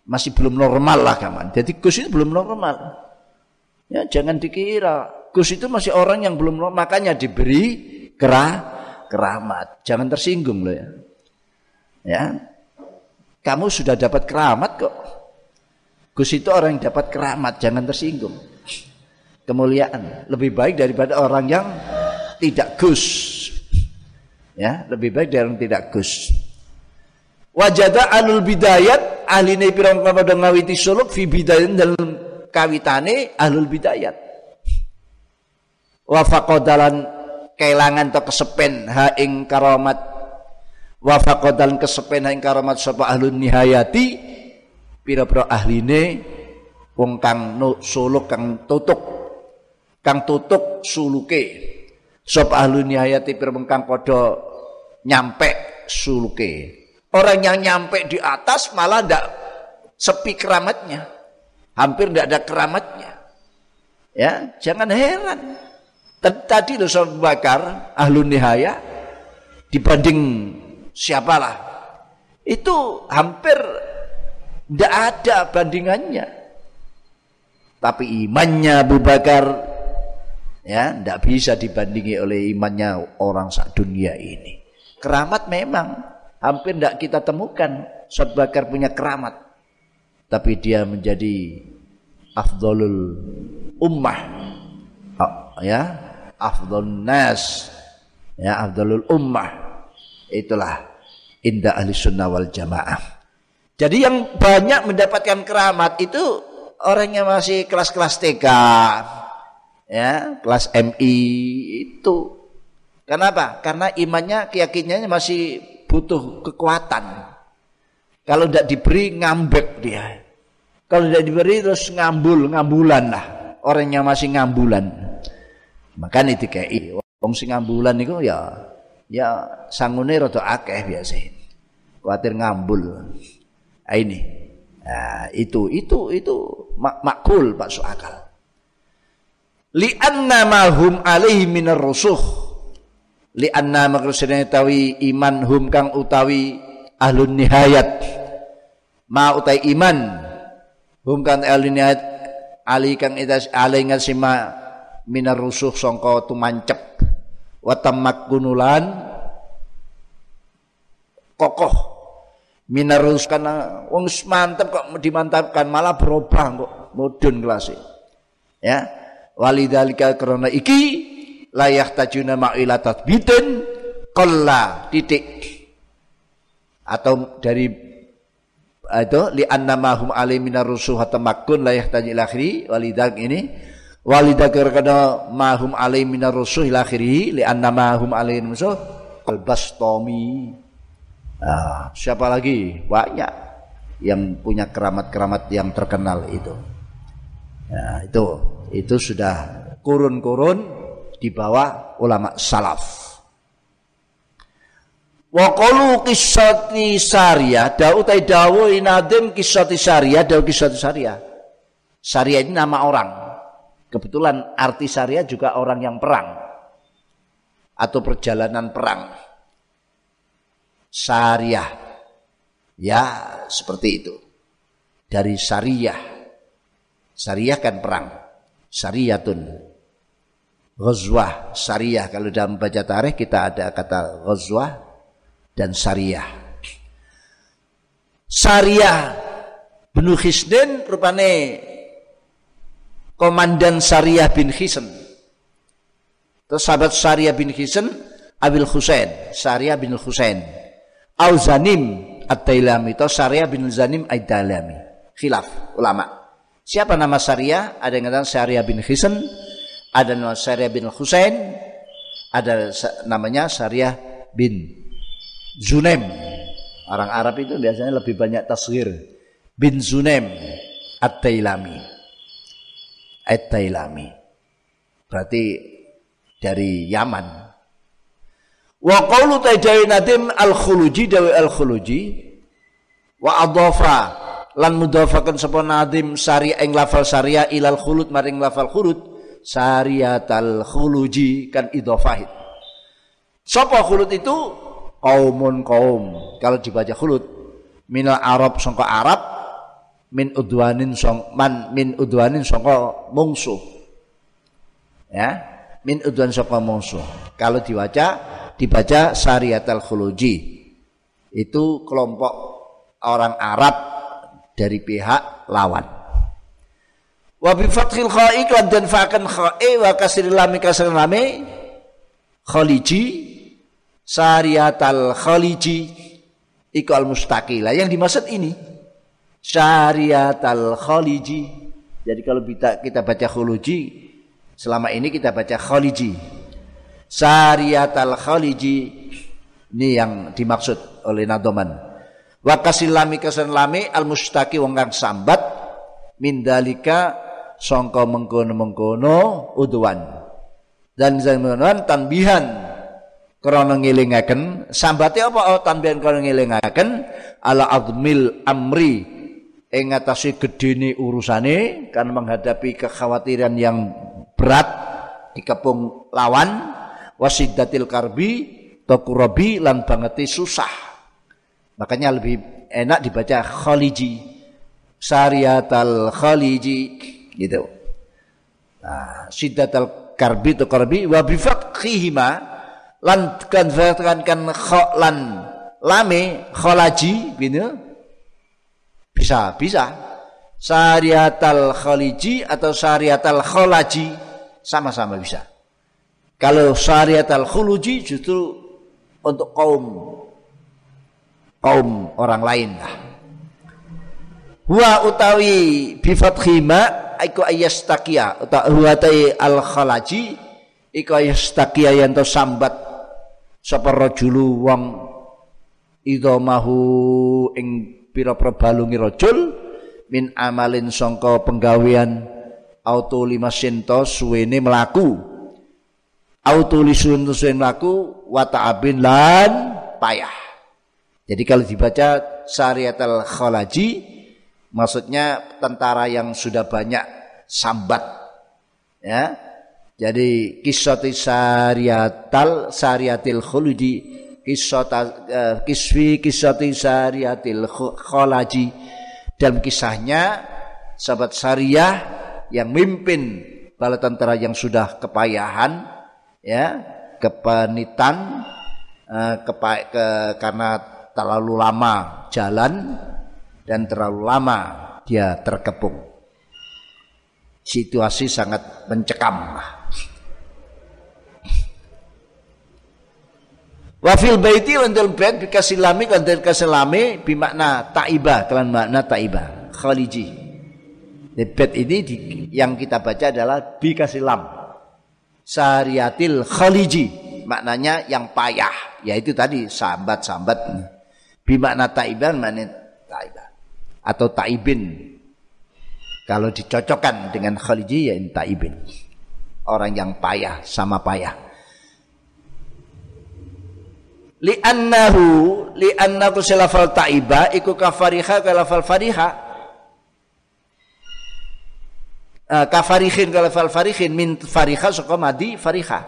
masih belum normal lah kawan. Jadi Gus itu belum normal. Ya jangan dikira Gus itu masih orang yang belum normal, makanya diberi kerah keramat. Jangan tersinggung loh ya. Ya. Kamu sudah dapat keramat kok. Gus itu orang yang dapat keramat, jangan tersinggung. Kemuliaan lebih baik daripada orang yang tidak Gus. Ya, lebih baik dari orang tidak Gus. Wajada alul bidayat ahli ne pirang pada ngawiti suluk fi bidayat dalam kawitane ahlul bidayat. Wa faqadalan kelangan to kesepen ha ing karamat wa faqadalan kesepen ha ing karamat sapa ahlun nihayati pira-pira ahline wong kang suluk kang tutuk kang tutuk suluke. Sapa ahlun nihayati pira kang padha nyampe suluke Orang yang nyampe di atas malah tidak sepi keramatnya. Hampir tidak ada keramatnya. Ya, jangan heran. Tadi loh Sobat Bakar, Ahlun Nihaya, dibanding siapalah. Itu hampir tidak ada bandingannya. Tapi imannya Abu Bakar ya tidak bisa dibandingi oleh imannya orang sak dunia ini. Keramat memang hampir tidak kita temukan Saud Bakar punya keramat. Tapi dia menjadi afdolul ummah. Ya afdolul nas. Ya afdolul ummah. Itulah indah ahli sunnah wal jamaah. Jadi yang banyak mendapatkan keramat itu orang yang masih kelas-kelas TK ya kelas MI itu. Kenapa karena imannya keyakinannya masih butuh kekuatan. Kalau tidak diberi ngambek dia. Kalau tidak diberi terus ngambul, ngambulan lah. Orang yang masih ngambulan. Makanya kayak wong sing ngambulan itu ya ya sangune rada akeh biasa. Kuatir ngambul. Nah, ini. Nah, itu itu itu mak makul Pak Suakal. Li'anna ma hum alaihi minar rusuh li anna makrusine tawi iman hum kang utawi ahlun nihayat. Ma utai iman hum kang ahlun nihayat ali kang itas ali ngasima minar rusuh sangka tumancep. Wa tamakkunulan kokoh. Minar rusuh kana wong mantep kok dimantapkan malah berubah kok mudun kelas ya walidalika krana iki layak tajuna ma'ila tatbitin kolla titik. Atau dari itu li mahum alimina rusuh tamakun layak taji akhiri walidak ini. Walidak karena mahum alimina rusuh akhiri li anna mahum alim rusuh albastomi nah, siapa lagi? Banyak yang punya keramat-keramat yang terkenal itu. Nah, itu itu sudah kurun-kurun di bawah ulama salaf. Wa qalu qissati Sariyah, dau tai dawu inadim qissati Sariyah, dau qissati Sariyah. Sariyah ini nama orang. Kebetulan arti Sariyah juga orang yang perang atau perjalanan perang. Sariyah. Ya, seperti itu. Dari Sariyah. Sariyah kan perang. Sariyatun ghazwah syariah. Kalau dalam baca tarikh kita ada kata ghazwah dan syariah. Syariah bin Khisden rupane komandan syariah bin Khisen terus sahabat syariah bin Khisen Abil Husain. Syariah bin Husain. Au Zanim At-Tailami. Atau syariah bin Zanim Ad-Dalami khilaf ulama. Siapa nama syariah? Ada yang katakan syariah bin Khisen ada nama Syariah bin Husain, ada namanya Syariah bin Zunem. Orang Arab itu biasanya lebih banyak tasghir. Bin Zunem At-Tailami. At-Tailami. Berarti dari Yaman. Wa qawlu tajdai nadim al-khuluji dawi al-khuluji wa adhafa lan mudafakan sapa nadim syariah ing lafal syariah ilal khulud maring lafal khulud Sariyatal khuluji kan idofahid. Sapa khulud itu? Kaumun kaum. Kalau dibaca khulud minal Arab sangka Arab min udwanin song man min udwanin sangka mungsuh. Ya, min udwan sangka mungsuh. Kalau dibaca dibaca Sariyatal khuluji. Itu kelompok orang Arab dari pihak lawan. Wa bi fathil kha'i lan dan fa'kan kha'i wa kasril lam kasril lam khaliji sariatal khaliji iku al mustaqilah yang dimaksud ini syariat al khaliji. Jadi kalau kita kita baca khuluji selama ini kita baca khaliji. Syariat al khaliji ini yang dimaksud oleh nadoman. Wa kasilami lami al mustaqi wong kang sambat mindalika songko mengkono-mengkono uduan dan zaman tanbihan krana ngelingaken sambate apa? Oh, tambahan krana ngelingaken ala azmil amri ing atase gedene urusane kan menghadapi kekhawatiran yang berat dikepung lawan wasidatil karbi tokurabi lan bangete susah. Makanya lebih enak dibaca khaliji. Syariatal khaliji gitu. Nah sidatal karbi to karbi wa bifathihima lan kan kan kho lan lame kholaji gitu bisa bisa. Syariatal khaliji atau syariatal kholaji sama-sama bisa. Kalau syariatal khuluji justru untuk kaum kaum orang lain lah. Wa utawi bifathima iku ayastakia utawi huwatai al khalaji iku ayastakia yang to sambat sapa rajulu wong idhamahu ing pira-pira balungi rajul min amalin sangka penggawean auto lima sento suwene melaku auto lisun suwene melaku wa ta'abin lan payah. Jadi kalau dibaca syariatul khalaji maksudnya tentara yang sudah banyak sambat. Ya. Jadi kisati syariatal syariatil khuludi kisata uh, kisfi kisati syariatil kholaji. Dalam kisahnya sahabat syariah yang mimpin bala tentara yang sudah kepayahan ya kepanitan uh, kepa ke, karena terlalu lama jalan dan terlalu lama dia terkepung situasi sangat mencekam Wa fil baiti dalam bait bi kasilami kan dari kasilami bi makna taiba kelan makna taiba khaliji. Bait ini di, yang kita baca adalah bi kasilam. Sariatil khaliji maknanya yang payah yaitu tadi sambat-sambat bi makna taiban makna taiba atau taibin. Kalau dicocokkan dengan khaliji ya taibin. Orang yang payah sama payah. Li annahu li annahu silafal taiba iku kafariha kalafal fariha. Uh, kafarihin kalafal farihin min fariha saka madi fariha.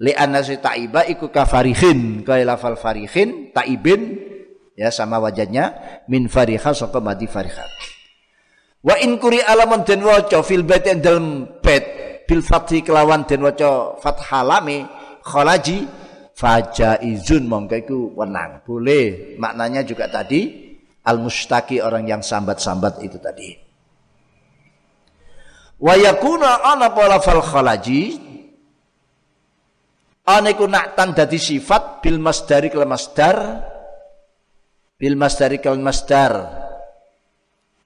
Li anna si taiba iku kafarihin kalafal farihin taibin ya sama wajahnya min fariha saka madi fariha wa in kuri alamun den waca fil bait dalam bait bil fathi kelawan den waca fathalame khalaji fajaizun mongko iku wenang. Boleh. Maknanya juga tadi al mustaki orang yang sambat-sambat itu tadi. Wa yakuna ana pola fal khalaji ana iku naktan dadi sifat bil masdari kal masdar bil masdari kal masdar.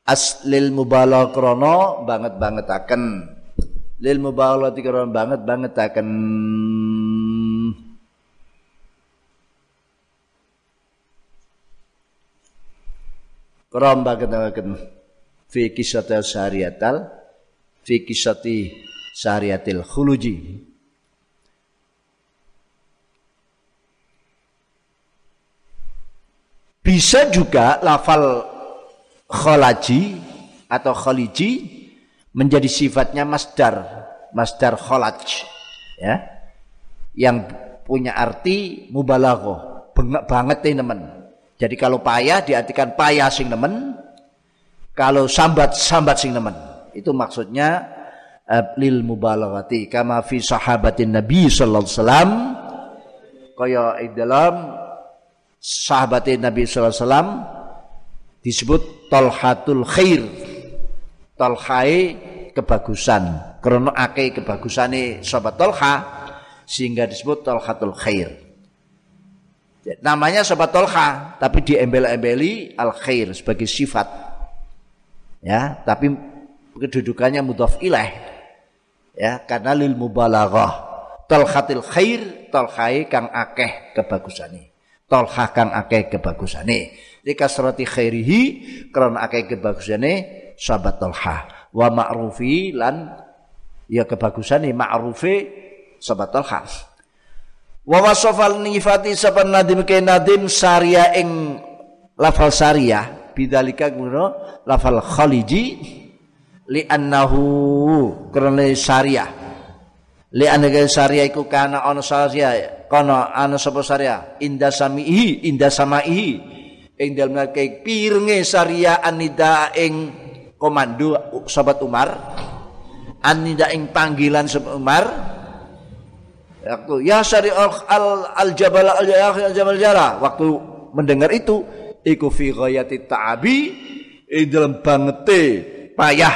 Aslil mubalagh krana banget akan lil mubalagh krana banget akan Ramba katakan fi kisatil syariatal fi kisati syariatil khuluji bisa juga lafal kholaji atau khaliji menjadi sifatnya masdar masdar kholaj ya yang punya arti mubalaghah banget nih teman jadi kalau payah diartikan payah sing nemen, kalau sambat sambat sing nemen. Itu maksudnya uh, lil mubalaghati kama fi sahabatin Nabi sallallahu alaihi wasallam kaya dalam sahabatin Nabi wasallam disebut talhatul khair. Talhai kebagusan. Karena akeh kebagusane sahabat Talha sehingga disebut talhatul khair. Namanya sahabat Tolha, tapi diembel-embeli al khair sebagai sifat. Ya, tapi kedudukannya mudhaf ilaih. Ya, karena lil mubalaghah. Tolhatil khair, tolhai kang akeh kebagusane. Tolha kang akeh kebagusane. Di kasrati khairihi karena akeh kebagusane sahabat Tolha. Wa ma'rufi lan ya kebagusane ma'rufi sahabat Tolha. Wa wasafal nifati saban nadim ke nadim saria ing lafal saria bidalika guna lafal khaliji li annahu karena saria li annahu saria iku kana ana saria kana ana sapa saria inda samihi inda samaihi ing dalem pirnge saria anida ing komando sahabat Umar. Anida ing panggilan sahabat Umar. Waktu ya syari al, al, al jabal al al jabal jara. Waktu mendengar itu, iku fi ghayati ta'abi. Ing dalam bangete payah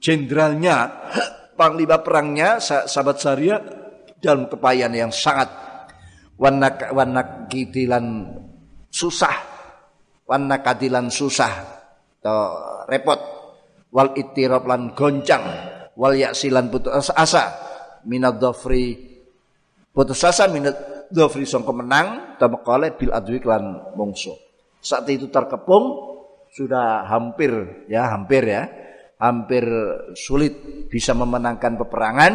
jenderalnya panglima perangnya sahabat Syariah dalam kepayahan yang sangat wanak wanak kitilan susah wanak kadilan susah atau repot. Wal itirab lan goncang wal yaksilan putus asa. Minad dhafri putus asa minat dhafri sangka menang tamaqale bil adwi klan mungsu. Saat itu terkepung sudah hampir ya hampir ya hampir sulit bisa memenangkan peperangan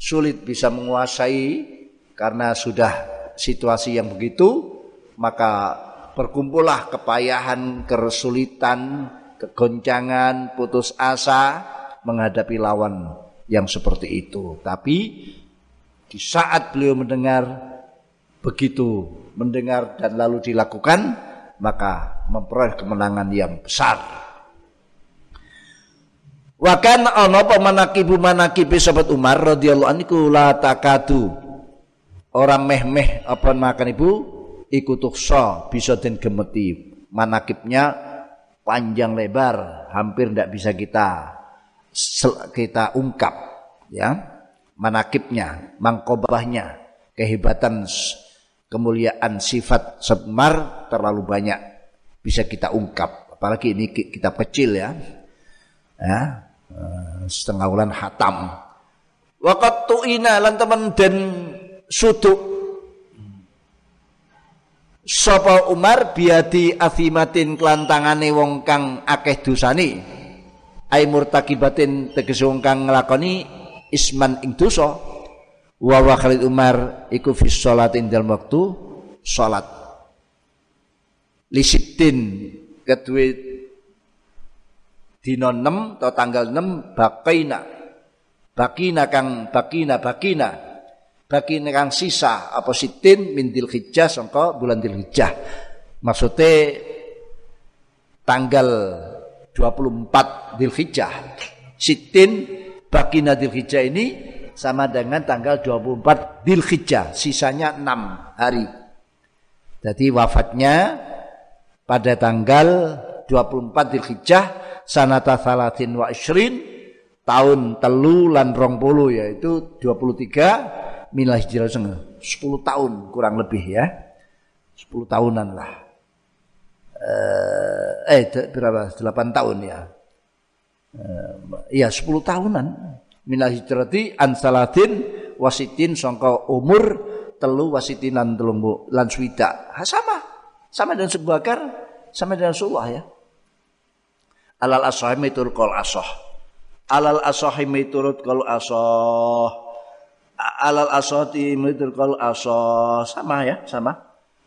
sulit bisa menguasai karena sudah situasi yang begitu maka berkumpullah kepayahan kesulitan kegoncangan putus asa menghadapi lawan yang seperti itu tapi di saat beliau mendengar begitu mendengar dan lalu dilakukan maka memperoleh kemenangan yang besar. Wakan ono pemanakibu manakibi sahabat Umar radhiyallahu anhu la takadu. Orang meh-meh apa makan ibu ikut tukso bisa den gemeti. Manakibnya panjang lebar hampir tidak bisa kita kita ungkap ya. Manakibnya, mangkobahnya, kehebatan, kemuliaan sifat Semar terlalu banyak bisa kita ungkap. Apalagi ini kitab kecil ya, ya setengah bulan hatam. Wakat tu'ina lan teman dan suduk. Sapa Umar biadi afimatin kelantangane wong kang akeh dosani ai murtakibatin tegese wong kang nglakoni isman ing dosa. Wa wa Khalid Umar iku fi salat ing dalem wektu salat lisitin kedue dina 6 atau tanggal 6 bakaina bakina kang bakina bakina bakina kang sisa apa sitin min hijjah sangka bulan hijjah maksudnya tanggal 24 hijjah sitin bagi Nadir Hijjah ini sama dengan tanggal 24 Hijjah, sisanya 6 hari. Jadi wafatnya pada tanggal 24 Hijjah sanata salatin wa isrin tahun telu lan rong puluh yaitu 23 milah hijrah 10 tahun kurang lebih ya 10 tahunan lah eh, eh berapa 8 tahun ya Iya 10 tahunan minal hijrati an salatin wasitin sangka umur telu wasitin lan telung lan swida. Sama. Sama dengan sebuah sama dengan Rasulullah ya. Alal asah mitur kol asah. Alal asah miturut kol asah. Alal asati mitur kol asah. Sama ya, sama.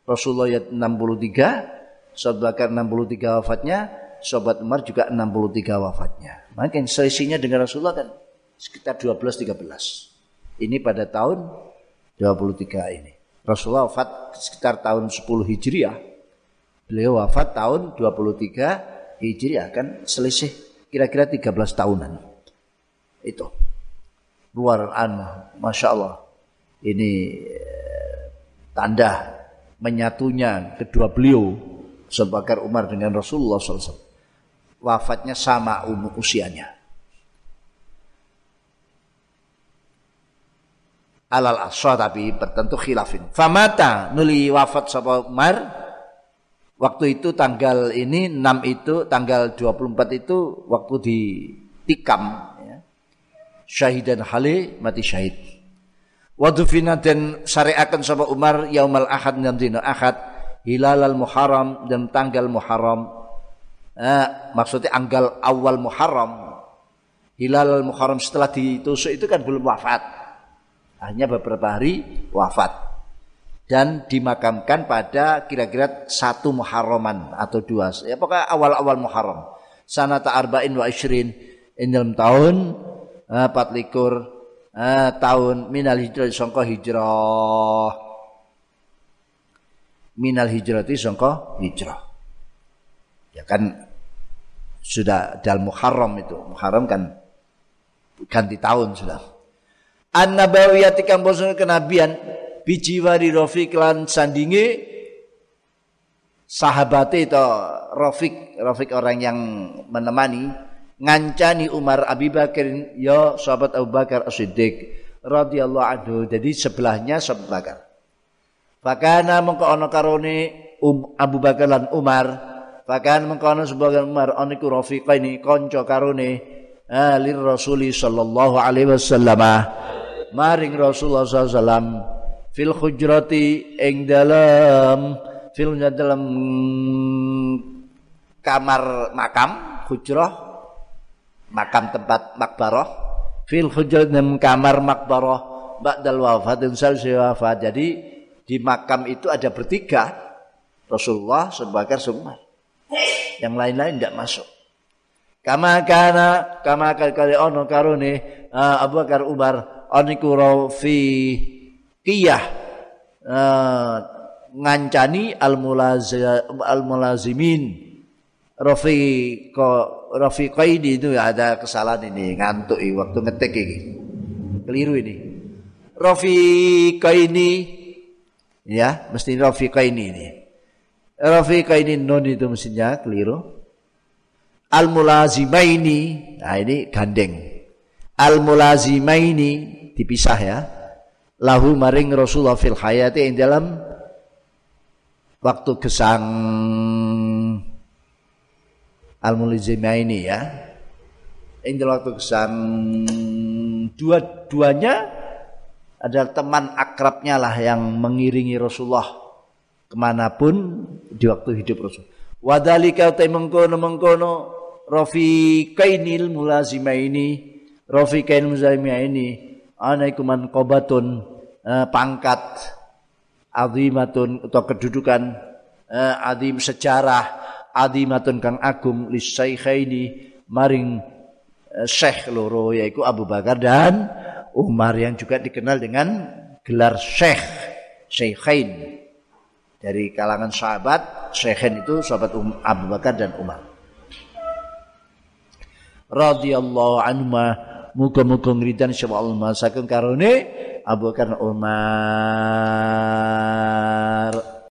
Rasulullah ya 63, Sahabat Bakar 63 wafatnya, Sobat Umar juga 63 wafatnya. Maka selisihnya dengan Rasulullah kan sekitar 12-13. Ini pada tahun 23 ini. Rasulullah wafat sekitar tahun 10 Hijriah. Beliau wafat tahun 23 Hijriah kan selisih kira-kira 13 tahunan. Itu. Luar an, Masya Allah. Ini eh, tanda menyatunya kedua beliau sebagai Umar dengan Rasulullah SAW wafatnya sama umur usianya. alal aswa tapi bertentu khilafin. Famata nuli wafat sapa Umar waktu itu tanggal ini 6 itu tanggal 24 itu waktu di tikam ya. Syahidan hale mati syahid. Wadufina dan syariakan sapa Umar yaumal ahad dan dina ahad hilal muharram dan tanggal muharram eh, maksudnya tanggal awal muharram hilal muharram setelah ditusuk itu kan belum wafat hanya beberapa hari wafat dan dimakamkan pada kira-kira satu muharraman atau dua. Ya pokoknya awal-awal muharram. Sanata arba'in wa ishrin ini dalam tahun eh, empat likur eh, tahun minal hijrah sangka hijrah. Minal hijrah itu sangka hijrah. Ya kan sudah dalam Muharram itu. Muharram kan ganti tahun sudah. An nabawiyati kang bosan kenabian bijiwari Rafiq lan sandinge sahabat itu Rafiq Rafiq orang yang menemani ngancani Umar Abi Bakar ya sahabat Abu Bakar As-Siddiq radhiyallahu anhu. Jadi sebelahnya sahabat Bakar. Fakana mengko ana karone um, Abu Bakar lan Umar Fakana mengko ana sebagian Umar aniku rafiqaini kanca karone alir Rasuli sallallahu alaihi wasallam. Maring Rasulullah sallallahu fil hujrati ing dalam fil dalam kamar makam hujrah makam tempat makbarah. Fil hujrat dan kamar makbarah ba'dal wafat dan selesai wafat. Jadi di makam itu ada bertiga Rasulullah sebagai semua yang lain-lain tidak masuk. Kama kana kama kali ono karone uh, Abu Bakar Umar oniku kiyah uh, ngancani al mulazimin Rafiqa Rafiqaini itu ya ada kesalahan ini ngantuk ini, waktu ngetik ini. Keliru ini. Rafiqaini ya, mesti Rafiqaini ini. Rafiqaini non itu mestinya keliru. Al mulazimaini. Nah ini gandeng. Al mulazimaini dipisah ya. Lahu maring Rasulullah fil hayati yang dalam waktu gesang al ini ya. Ini waktu kesan dua-duanya adalah teman akrabnya lah yang mengiringi Rasulullah ke mana pun di waktu hidup Rasul. Wadalika utai mengkono mengkono rafiqainil mulazimaini rafiqainil mulazimaini anaikuman kobatun eh, pangkat azimatun atau kedudukan eh, azim sejarah adimatun kang agung lisaikhaini maring uh, syekh loro yaitu Abu Bakar dan Umar yang juga dikenal dengan gelar syekh syekhain. Dari kalangan sahabat syekhain itu sahabat um, Abu Bakar dan Umar. Radhiyallahu anhu muga-muga ngridan insyaallah masakeun karone Abu Bakar Umar